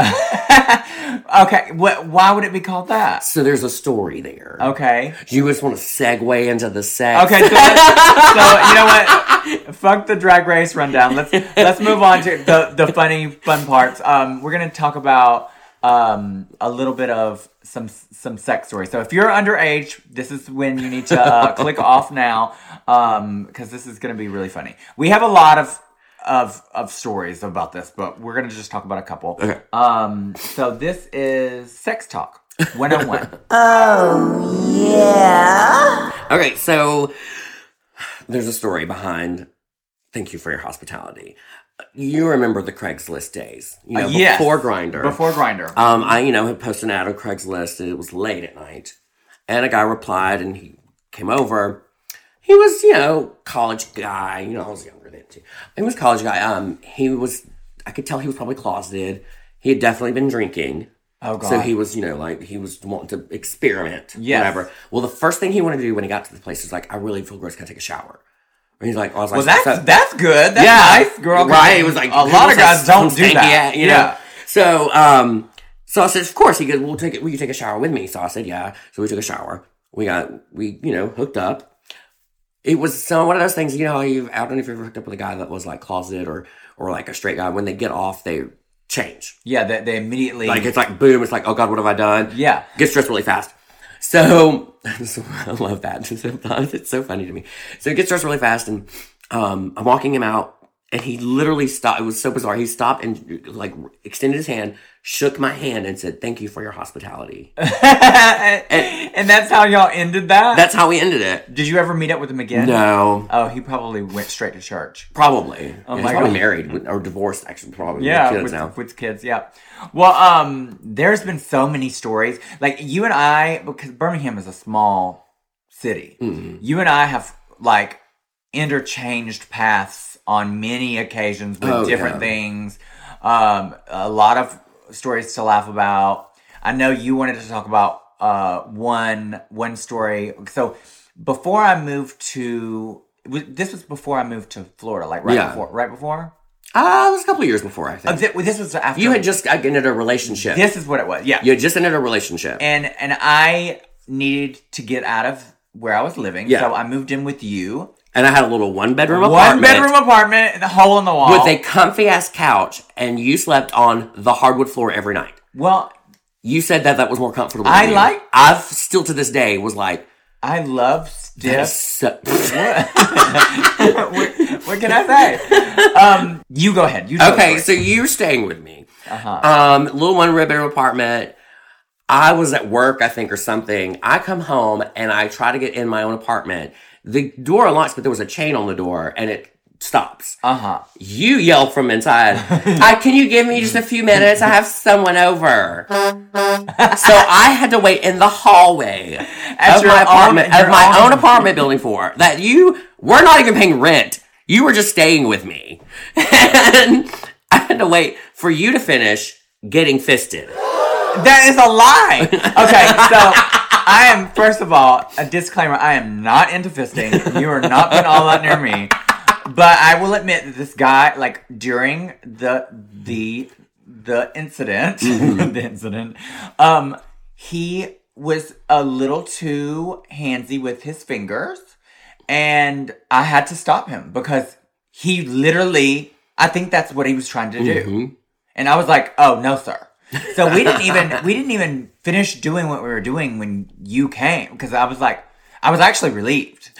Okay, what? Why would it be called that?
So there's a story there.
Okay.
You just want to segue into the sex.
Okay, so, so you know what? <laughs> Fuck the drag race rundown. Let's let's move on to the the funny fun parts. Um, we're gonna talk about um a little bit of some some sex stories. So if you're underage, this is when you need to uh, <laughs> click off now, um, because this is gonna be really funny. We have a lot of of of stories about this, but we're gonna just talk about a couple.
Okay.
Um, so this is sex talk 101. <laughs>
Okay, so there's a story behind thank you for your hospitality. You remember the Craigslist days, you know,
Uh, yes.
before Grindr.
Before Grindr.
um, I, you know, had posted an ad on Craigslist and it was late at night. And a guy replied and he came over. He was, you know, college guy. You know, I was younger then too. He was a college guy. Um, he was, I could tell he was probably closeted. He had definitely been drinking.
oh god.
So he was, you know, like he was wanting to experiment,
Yes.
whatever. Well, the first thing he wanted to do when he got to the place was like, I really feel gross. Can I take a shower? And he's like, I was like,
Well, that's
so-
that's good. That's
yeah,
nice, girl.
Right? It was like
a lot of guys don't do that.
ass, you know. So, um, so I said, of course. He goes, we'll take it. Will you take a shower with me? So I said, yeah. So we took a shower. We got we you know hooked up. It was so one of those things. You know, how you I don't know if you ever hooked up with a guy that was like closeted or or like a straight guy. When they get off, they change.
yeah. They, they immediately
Like it's like boom. It's like oh god, what have I done?
yeah.
Get stressed really fast. <laughs> So, I love that. <laughs> It's so funny to me. So he gets dressed really fast, and um, I'm walking him out, and he literally stopped. It was so bizarre. He stopped and like extended his hand, shook my hand, and said, "Thank you for your hospitality." <laughs>
and that's how y'all ended that.
That's how we ended it.
Did you ever meet up with him again?
No,
Oh, he probably went straight to church.
probably.
Oh
Yeah,
my
he's probably
God.
married or divorced. Actually, probably.
Yeah,
with kids
with,
now.
with kids. Yeah. Well, um, there's been so many stories. Like you and I, because Birmingham is a small city.
Mm-hmm.
You and I have like interchanged paths on many occasions with
Oh,
different
yeah.
things. Um, a lot of stories to laugh about. I know you wanted to talk about uh one one story. So before I moved to this was before I moved to Florida, like right
Yeah.
before, right before.
Ah, it was a couple of years before. I
Uh,
think
thi- this was after
you had just uh, ended a relationship.
This is what it was. Yeah.
You had just ended a relationship.
And and I needed to get out of where I was living.
Yeah.
So I moved in with you.
And I had a little one bedroom apartment.
One bedroom apartment, a hole in the wall.
with a comfy ass couch, and you slept on the hardwood floor every night.
well,
You said that that was more comfortable.
I like-
I've still to this day was like,
I love stiff.
so- <laughs>
what, <laughs> what can I say? Um, you go ahead. You
okay, so you're staying with me.
Uh-huh.
Um, little one bedroom apartment. I was at work, I think, or something. I come home and I try to get in my own apartment. The door unlocks, but there was a chain on the door, and it stops.
uh huh.
You yell from inside, I, Can you give me just a few minutes? I have someone over. so I had to wait in the hallway
At
of my
own-
apartment,
your
of my
own-
own apartment building for that you were not even paying rent. You were just staying with me. And I had to wait for you to finish getting fisted.
That is a lie. Okay, so I am first of all a disclaimer. I am not into fisting. You are not putting all that near me. But I will admit that this guy, like during the the the incident, <laughs> the incident, um, he was a little too handsy with his fingers, and I had to stop him because he literally, I think that's what he was trying to do.
Mm-hmm.
And I was like, oh, no, sir. So we didn't even, we didn't even finish doing what we were doing when you came. Because I was like, I was actually relieved.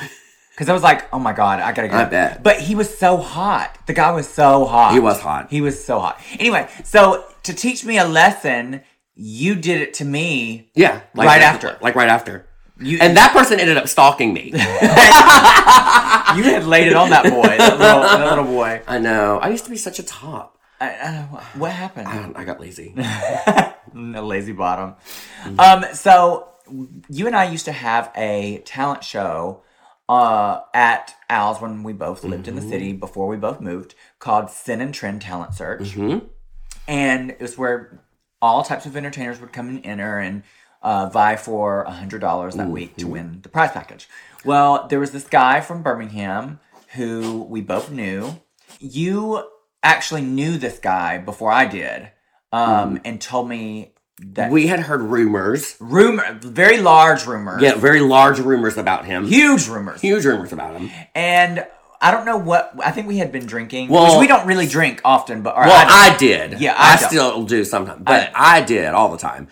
Because I was like, oh my God, I gotta go.
I bet.
But he was so hot. The guy was so hot.
He was hot.
He was so hot. Anyway, so to teach me a lesson, you did it to me.
Yeah, like
Right after.
like right after.
You,
And that person ended up stalking me. <laughs>
you had laid it on that boy, that little, that little boy.
I know. I used to be such a top.
I, I, what happened?
I, I got lazy. <laughs>
No lazy bottom. Um, so you and I used to have a talent show uh, at Al's when we both lived in the city before we both moved, called Sin and Trend Talent Search, and it was where all types of entertainers would come and enter and uh, vie for a hundred dollars that week to win the prize package. Well, there was this guy from Birmingham who we both knew. You actually knew this guy before I did, um, and told me that
we had heard rumors.
rumor, very large rumors,
Yeah, very large rumors about him.
huge rumors,
Huge rumors about him.
and I don't know what. I think we had been drinking,
Well-
we don't really drink often, but
Well,
I,
I, did.
Yeah, I
I, still do sometimes, but
I-
I, did all the time.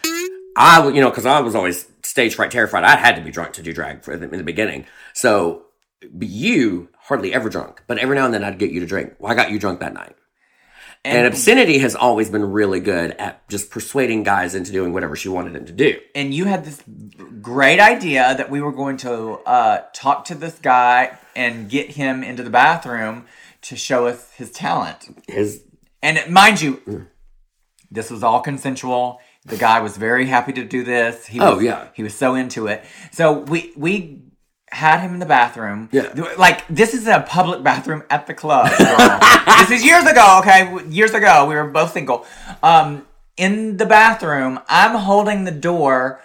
I, you know, because I was always stage fright terrified. I had to be drunk to do drag for the, in the beginning. So you hardly ever drunk, but every now and then I'd get you to drink. Well, I got you drunk that night. And, obscenity has always been really good at just persuading guys into doing whatever she wanted them to do.
and you had this great idea that we were going to uh, talk to this guy and get him into the bathroom to show us his talent.
His
And mind you, this was all consensual. The guy was very happy to do this. He
Oh,
was,
yeah.
he was so into it. So we we had him in the bathroom.
Yeah.
like this is a public bathroom at the club. <laughs> this is years ago. Okay, years ago we were both single. Um, in the bathroom, I'm holding the door.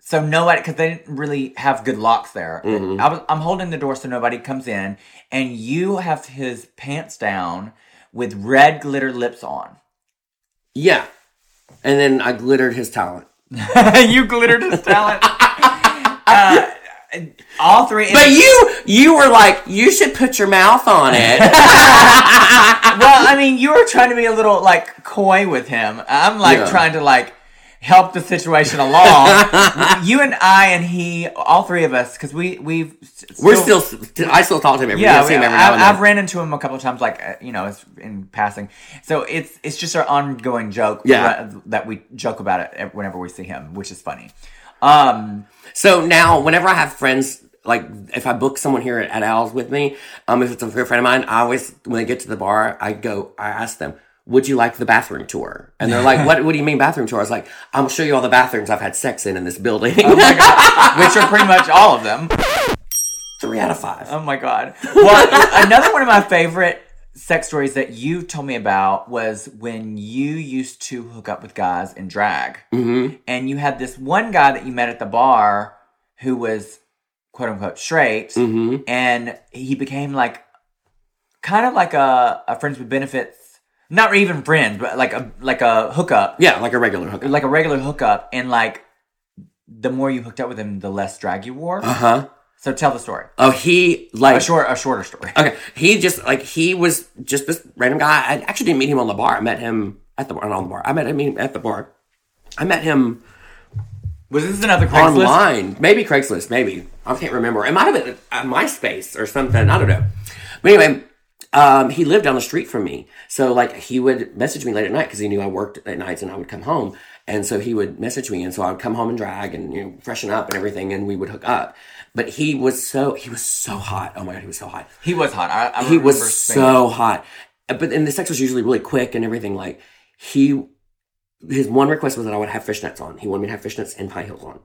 So nobody, because they didn't really have good locks there.
Mm-hmm.
I was, I'm holding the door so nobody comes in, and you have his pants down with red glitter lips on.
yeah, and then I glittered his talent. <laughs>
you glittered his talent. <laughs> uh, all three.
But you, you were like, you should put your mouth on it. <laughs>
well, I mean, you were trying to be a little like coy with him. I'm like
Yeah.
trying to like help the situation along. <laughs> you and I and he, all three of us, because we we've
We're still, I still talk to him every
yeah,
I see him
we-
every now and
I,
then.
I've ran into him a couple of times, like uh, you know, it's in passing. So it's it's just our ongoing joke.
Yeah.
that we joke about it whenever we see him, which is funny. Um,
So now, whenever I have friends, like if I book someone here at, at Al's with me, um, if it's a good friend of mine, I always when they get to the bar, I go, I ask them, "Would you like the bathroom tour?" And they're like, <laughs> "What? What do you mean bathroom tour?" I was like, "I'm gonna show you all the bathrooms I've had sex in in this building."
oh my god, <laughs> which are pretty much all of them.
Three out of five.
Oh my god. Well, another one of my favorite sex stories that you told me about was when you used to hook up with guys in drag.
mm-hmm.
And you had this one guy that you met at the bar who was quote unquote straight.
Mm-hmm.
And he became like kind of like a, a friends with benefits. Not even friends, but like a like a hookup.
Yeah, like a regular hookup.
Like a regular hookup. And like the more you hooked up with him, the less drag you wore.
Uh huh.
So tell the story.
Oh, he like
A short a shorter story.
Okay, he just like he was just this random guy. I actually didn't meet him on the bar. I met him at the bar, not on the bar. I met him at the bar. I met him
Was this another Craigslist?
online, maybe Craigslist, maybe I can't remember. It might have been MySpace or something. I don't know. But anyway, um, he lived down the street from me, so like he would message me late at night because he knew I worked at nights and I would come home, and so he would message me, and so I would come home and drag and you know freshen up and everything, and we would hook up. But he was so he was so hot. Oh my god, he was so hot
He was hot. I, I
he was
seeing
so hot. But and the sex was usually really quick and everything. Like he, his one request was that I would have fishnets on. He wanted me to have fishnets and high heels on.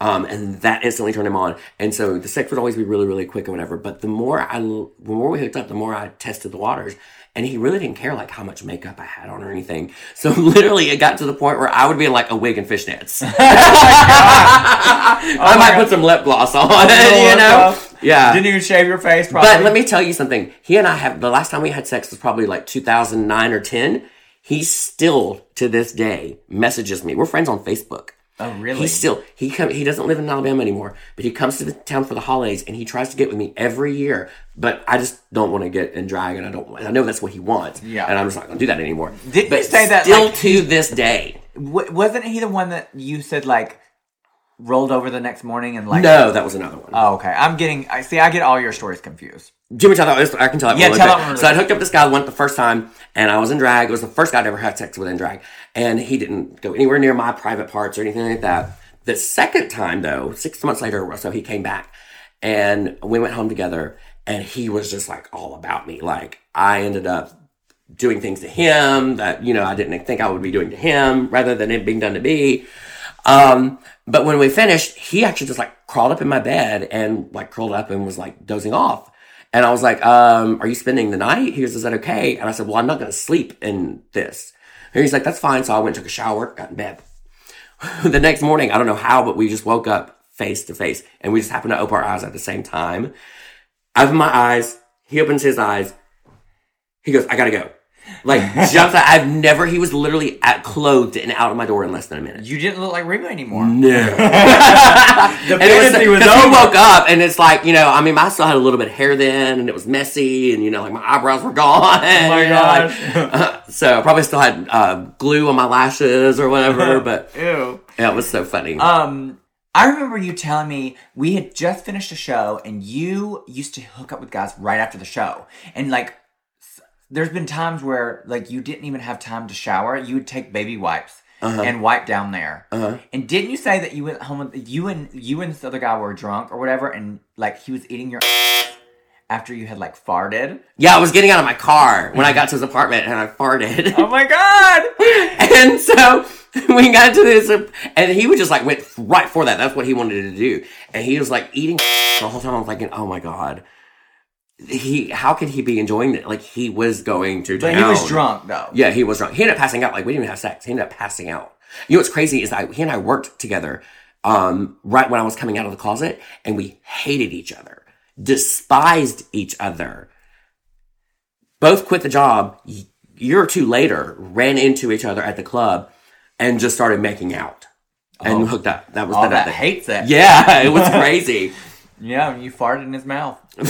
Um, and that instantly turned him on. And so the sex would always be really, really quick or whatever. But the more I, the more we hooked up, the more I tested the waters. And he really didn't care like how much makeup I had on or anything. So <laughs> literally, it got to the point where I would be in like a wig and fishnets. <laughs> <laughs> I might
God.
put some lip gloss on,
little
you know? Yeah.
Didn't even shave your face, probably.
But let me tell you something. He and I have the last time we had sex was probably like 2009 or 10. He still to this day messages me. We're friends on Facebook.
Oh, really?
He still he come he doesn't live in Alabama anymore, but he comes to the town for the holidays and he tries to get with me every year. But I just don't want to get in drag, and I don't. I know that's what he wants.
Yeah.
and I'm just not going to do that anymore. But
you say that,
still
like,
to this day?
W- wasn't he the one that you said like rolled over the next morning and like?
No, that was another one.
Oh, okay. I'm getting. I see. I get all your stories confused.
Jimmy, tell that. I can tell that.
Yeah, tell that one
quick.
really
So I hooked up this guy once the first time, and I was in drag. It was the first guy I'd ever had sex with in drag, and he didn't go anywhere near my private parts or anything like that. The second time, though, six months later or so, he came back, and we went home together, and he was just like all about me. Like I ended up doing things to him that you know I didn't think I would be doing to him, rather than it being done to me. Um, but when we finished, he actually just like crawled up in my bed and like curled up and was like dozing off. And I was like, um, are you spending the night? He goes, is that okay? And I said, well, I'm not going to sleep in this. And he's like, that's fine. So I went took a shower, got in bed. <laughs> the next morning, I don't know how, but we just woke up face to face and we just happened to open our eyes at the same time. I open my eyes. He opens his eyes. He goes, I gotta go. Like jumps out. I've never, he was literally at clothed and out of my door in less than a minute.
You didn't look like Reba anymore.
No. <laughs> <laughs>
The
And it was,
fantasy was
because he woke up and it's like, you know, I mean, I still had a little bit of hair then and it was messy and, you know, like my eyebrows were gone. Oh
my <laughs> gosh.
so I probably still had uh, glue on my lashes or whatever, but
Ew.
yeah, it was so funny.
Um, I remember you telling me we had just finished a show and you used to hook up with guys right after the show. And like, s- there's been times where like you didn't even have time to shower. You would take baby wipes and wipe down there.
Uh-huh.
And didn't you say that you went home with you and you and this other guy were drunk or whatever, and like he was eating your after you had like farted?
yeah, I was getting out of my car when I got to his apartment and I farted.
Oh my god! <laughs>
and so we got to this, and he was just like went right for that. That's what he wanted to do, and he was like eating the whole time. I was thinking, oh my god, he how could he be enjoying it? Like he was going to.
But he was drunk though.
Yeah, he was drunk. He ended up passing out. Like we didn't even have sex. He ended up passing out. You know what's crazy is that he and I worked together um, right when I was coming out of the closet, and we hated each other, despised each other. Both quit the job. y- Year or two later, ran into each other at the club, and just started making out and hooked up. That was
All
the
that
thing.
hates it.
Yeah, <laughs> it was <laughs> crazy.
Yeah, you farted in his mouth. <laughs> oh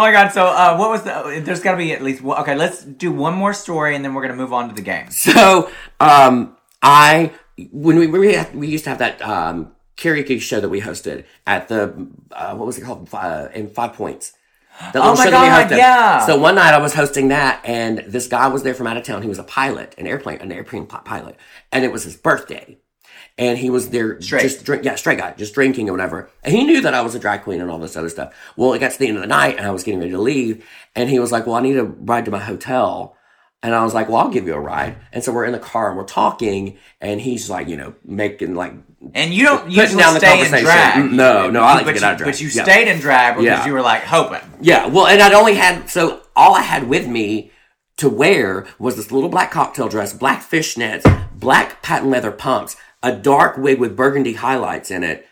my god! So, uh, what was the? There's got to be at least one. Okay, let's do one more story, and then we're gonna move on to the game. <laughs>
So, um, I when we we, had, we used to have that um, karaoke show that we hosted at the uh, what was it called uh, in Five Points. That little
Oh my
show that we
God,
hosted.
yeah.
So one night I was hosting that, and this guy was there from out of town. He was a pilot, an airplane, an airplane pilot, and it was his birthday. And he was there
Straight.
just drink, yeah, straight guy, just drinking or whatever. And he knew that I was a drag queen and all this other stuff. Well, it got to the end of the night, and I was getting ready to leave, and he was like, "Well, I need a ride to my hotel." And I was like, well, I'll give you a ride. And so we're in the car and we're talking, and he's like, you know, making like,
And you don't usually
down the
stay in
conversation.
drag.
Mm, no, no, I like to get
you,
out of drag.
But you
Yeah.
stayed in drag because
Yeah.
you were like hoping.
yeah. Well, and I'd only had, so all I had with me to wear was this little black cocktail dress, black fishnets, black patent leather pumps, a dark wig with burgundy highlights in it.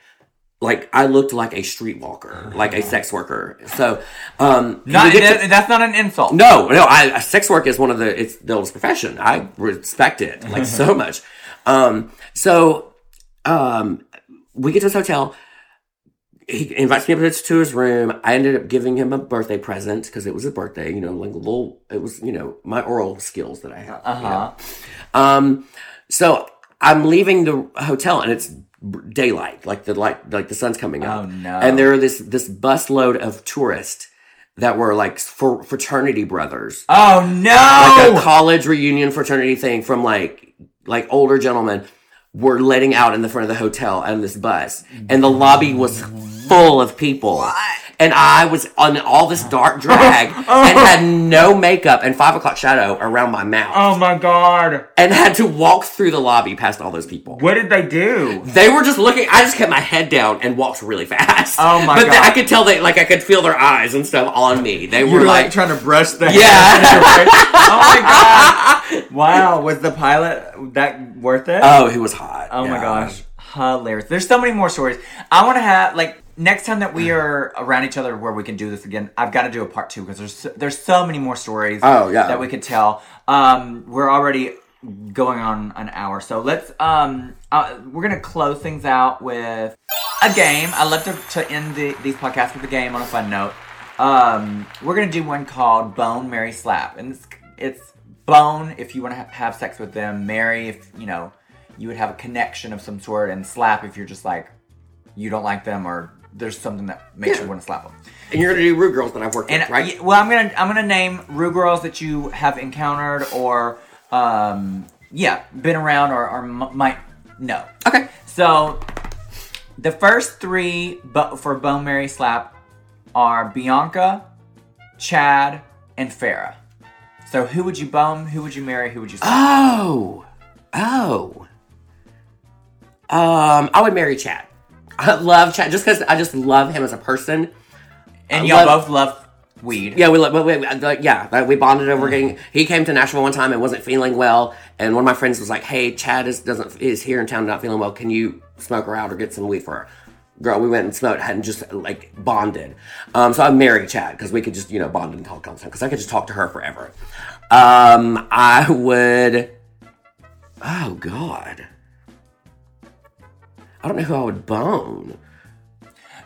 Like I looked like a streetwalker, like a <laughs> sex worker. So, um,
Not,
get to-
that's not an insult.
No, no. I, sex work is one of the it's the oldest profession. I respect it like so <laughs> much. Um, so, um, we get to his hotel. He invites me up to his room. I ended up giving him a birthday present because it was his birthday. You know, like a little. It was you know my oral skills that I have.
Uh
you know.
huh.
Um, so I'm leaving the hotel and it's daylight, like the light, like the sun's coming up.
Oh, no.
And there are this this bus load of tourists that were like fraternity brothers,
Oh no!
like a college reunion fraternity thing from like like older gentlemen were letting out in the front of the hotel on this bus, and the lobby was full of people. And I was on all this dark drag <laughs> oh. and had no makeup and five o'clock shadow around my mouth
oh my god!
and had to walk through the lobby past all those people.
What did they do?
They were just looking. I just kept my head down and walked really fast.
Oh my
but
God.
I could tell they like I could feel their eyes and stuff on me. They were
were
like,
like trying to brush the
Yeah. <laughs>
oh my god! <laughs> Wow, was the pilot that worth it?
"Oh, he was hot."
Oh my gosh, hilarious! There's so many more stories. I want to have like next time that we are around each other where we can do this again. I've got to do a part two because there's so, there's so many more stories.
Oh, yeah.
that we could tell. Um, we're already going on an hour. So let's um uh, we're gonna close things out with a game. I love to, to end the, these podcasts with a game on a fun note. Um, we're gonna do one called Bone Mary Slap, and it's, it's bone if you want to ha- have sex with them, Mary if you know you would have a connection of some sort, and slap if you're just like you don't like them or there's something that makes
Yeah.
you want to slap them.
And you're gonna do Rude Girls that I've worked
And
with, right?
well, I'm gonna I'm gonna name Ru girls that you have encountered or um yeah been around or, or m- might know.
Okay.
So the first three for Bone Mary Slap are Bianca, Chad, and Farrah. So who would you bone? Who would you marry? Who would you slap?
Oh, oh. Um, I would marry Chad. I love Chad just because I just love him as a person.
and
I
y'all
love-
both love weed.
Yeah, we, love. but we, like, yeah, we bonded over getting. He came to Nashville one time and wasn't feeling well, and one of my friends was like, "Hey, Chad is doesn't is here in town not feeling well. Can you smoke her out or get some weed for her?" Girl, we went and smoked, hadn't just like bonded. Um, so I married Chad because we could just you know bond and talk all the time because I could just talk to her forever. Um, I would. Oh God. I don't know who I would bone.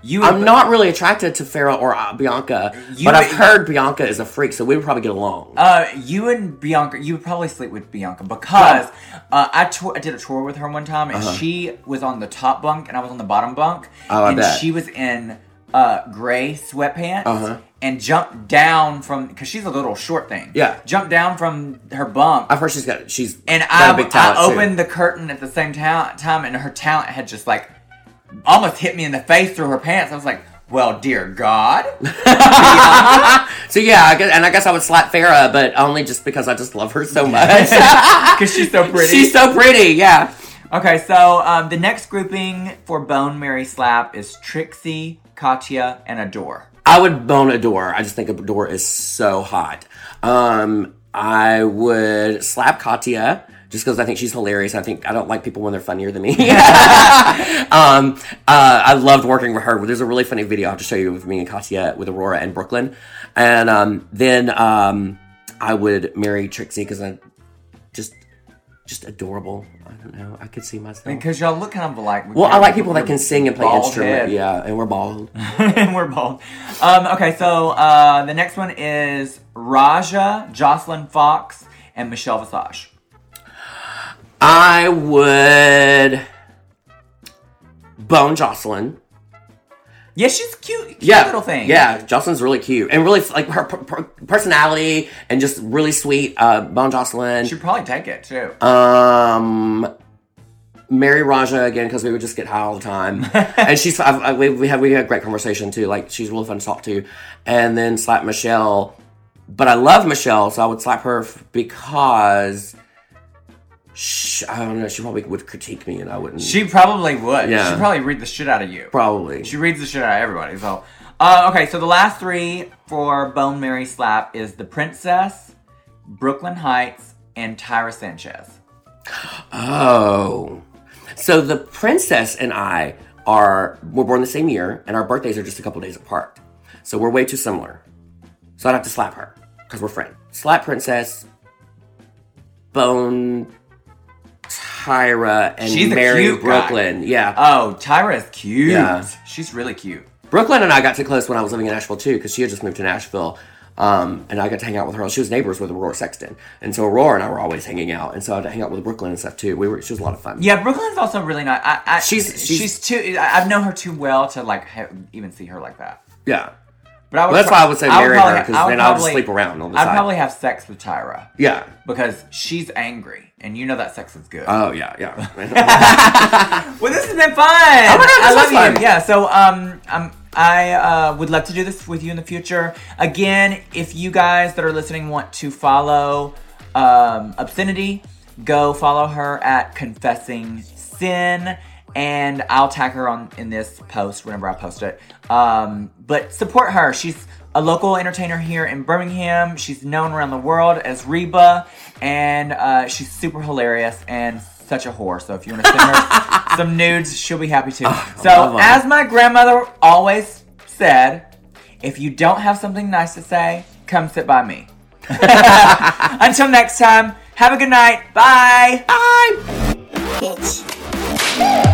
You
I'm not really attracted to Farrah or uh, Bianca,
You-
but I've heard Bianca is a freak, so we would probably get along.
Uh, you and Bianca, you would probably sleep with Bianca because uh, I, tour- I did a tour with her one time, and she was on the top bunk and I was on the bottom bunk,
Uh-huh. Oh, I
and
bet.
she was in uh, gray sweatpants
Uh-huh.
And jumped down from because she's a little short thing.
Yeah.
jumped down from her bunk.
I've heard she's got she's
and
got
I,
a big talent
I
too.
opened the curtain at the same ta- time, and her talent had just like almost hit me in the face through her pants. I was like, "Well, dear God." <laughs>
So yeah, I guess, and I guess I would slap Farrah, but only just because I just love her so much. <laughs>
Because she's so pretty.
she's so pretty. Yeah.
Okay, so um, the next grouping for Bone Mary Slap is Trixie, Katya, and Adore.
I would bone Adore. I just think Adore is so hot. Um, I would slap Katya just because I think she's hilarious. I think I don't like people when they're funnier than me. <laughs> <laughs> um, uh, I loved working with her. There's a really funny video I'll have to show you with me and Katya with Aurora and Brooklyn. And um, then um, I would marry Trixie because I just just adorable. I don't know. I could see myself.
Because y'all look kind of alike.
well, I like people that can sing and play instrument.
head.
Yeah, and we're bald. <laughs>
and we're bald. Um, okay, so uh, the next one is Raja, Joslyn Fox, and Michelle Visage.
I would bone Joslyn.
Yeah, she's cute. cute
Yeah,
little thing.
Yeah, Joslyn's really cute and really like her per- per- personality and just really sweet. Uh, bone Joslyn.
She'd probably take it too.
Um, Marry Raja again because we would just get high all the time, <laughs> and she's I, I, we we had we had great conversation too. Like she's really fun to talk to, and then slap Michelle. But I love Michelle, so I would slap her f- because I don't know. She probably would critique me, and I wouldn't.
she probably would.
Yeah.
She'd probably read the shit out of you.
probably.
She reads the shit out of everybody. So, uh, okay. So the last three for Bone Mary Slap is the Princess, Brooklyn Hytes, and Tyra Sanchez.
Oh. So the princess and I are we're born the same year and our birthdays are just a couple days apart. So we're way too similar. So I'd have to slap her because we're friends. Slap princess, bone Tyra and
She's
Mary
cute guy.
Brooklyn. Yeah.
Oh, Tyra is cute.
Yeah.
She's really cute.
Brooklyn and I got too close when I was living in Nashville too, because she had just moved to Nashville. Um, and I got to hang out with her. She was neighbors with Aurora Sexton, and so Aurora and I were always hanging out, and so I had to hang out with Brooklyn and stuff too. We were, she was a lot of fun.
Yeah, Brooklyn's also really nice. I, I,
She's-
she's
she's-
too. I- I've known her too well to like ha- even see her like that.
Yeah.
But I would
Well, that's
pro-
why I would say
I
marry
probably-
her, 'cause
I would
then I'll just
probably-
sleep around on the time.
I'd
side.
probably have sex with Tyra
Yeah.
because she's angry, and you know that sex is good.
Oh yeah, yeah. <laughs>
Well, this has been fun.
Oh my God, this
I
was
love
fun.
you. Yeah. So, um, um, I uh, would love to do this with you in the future. Again, if you guys that are listening want to follow um, Obscenity, go follow her at Confessing Sin, and I'll tag her on in this post whenever I post it. Um, but support her. She's a local entertainer here in Birmingham. She's known around the world as Reba, and uh, she's super hilarious and such a whore. So if you want to send her <laughs> some nudes, she'll be happy to.
love
so,
'em.
as my grandmother always said, if you don't have something nice to say, come sit by me. <laughs> Until next time, Have a good night. Bye.
Bye.
bitch.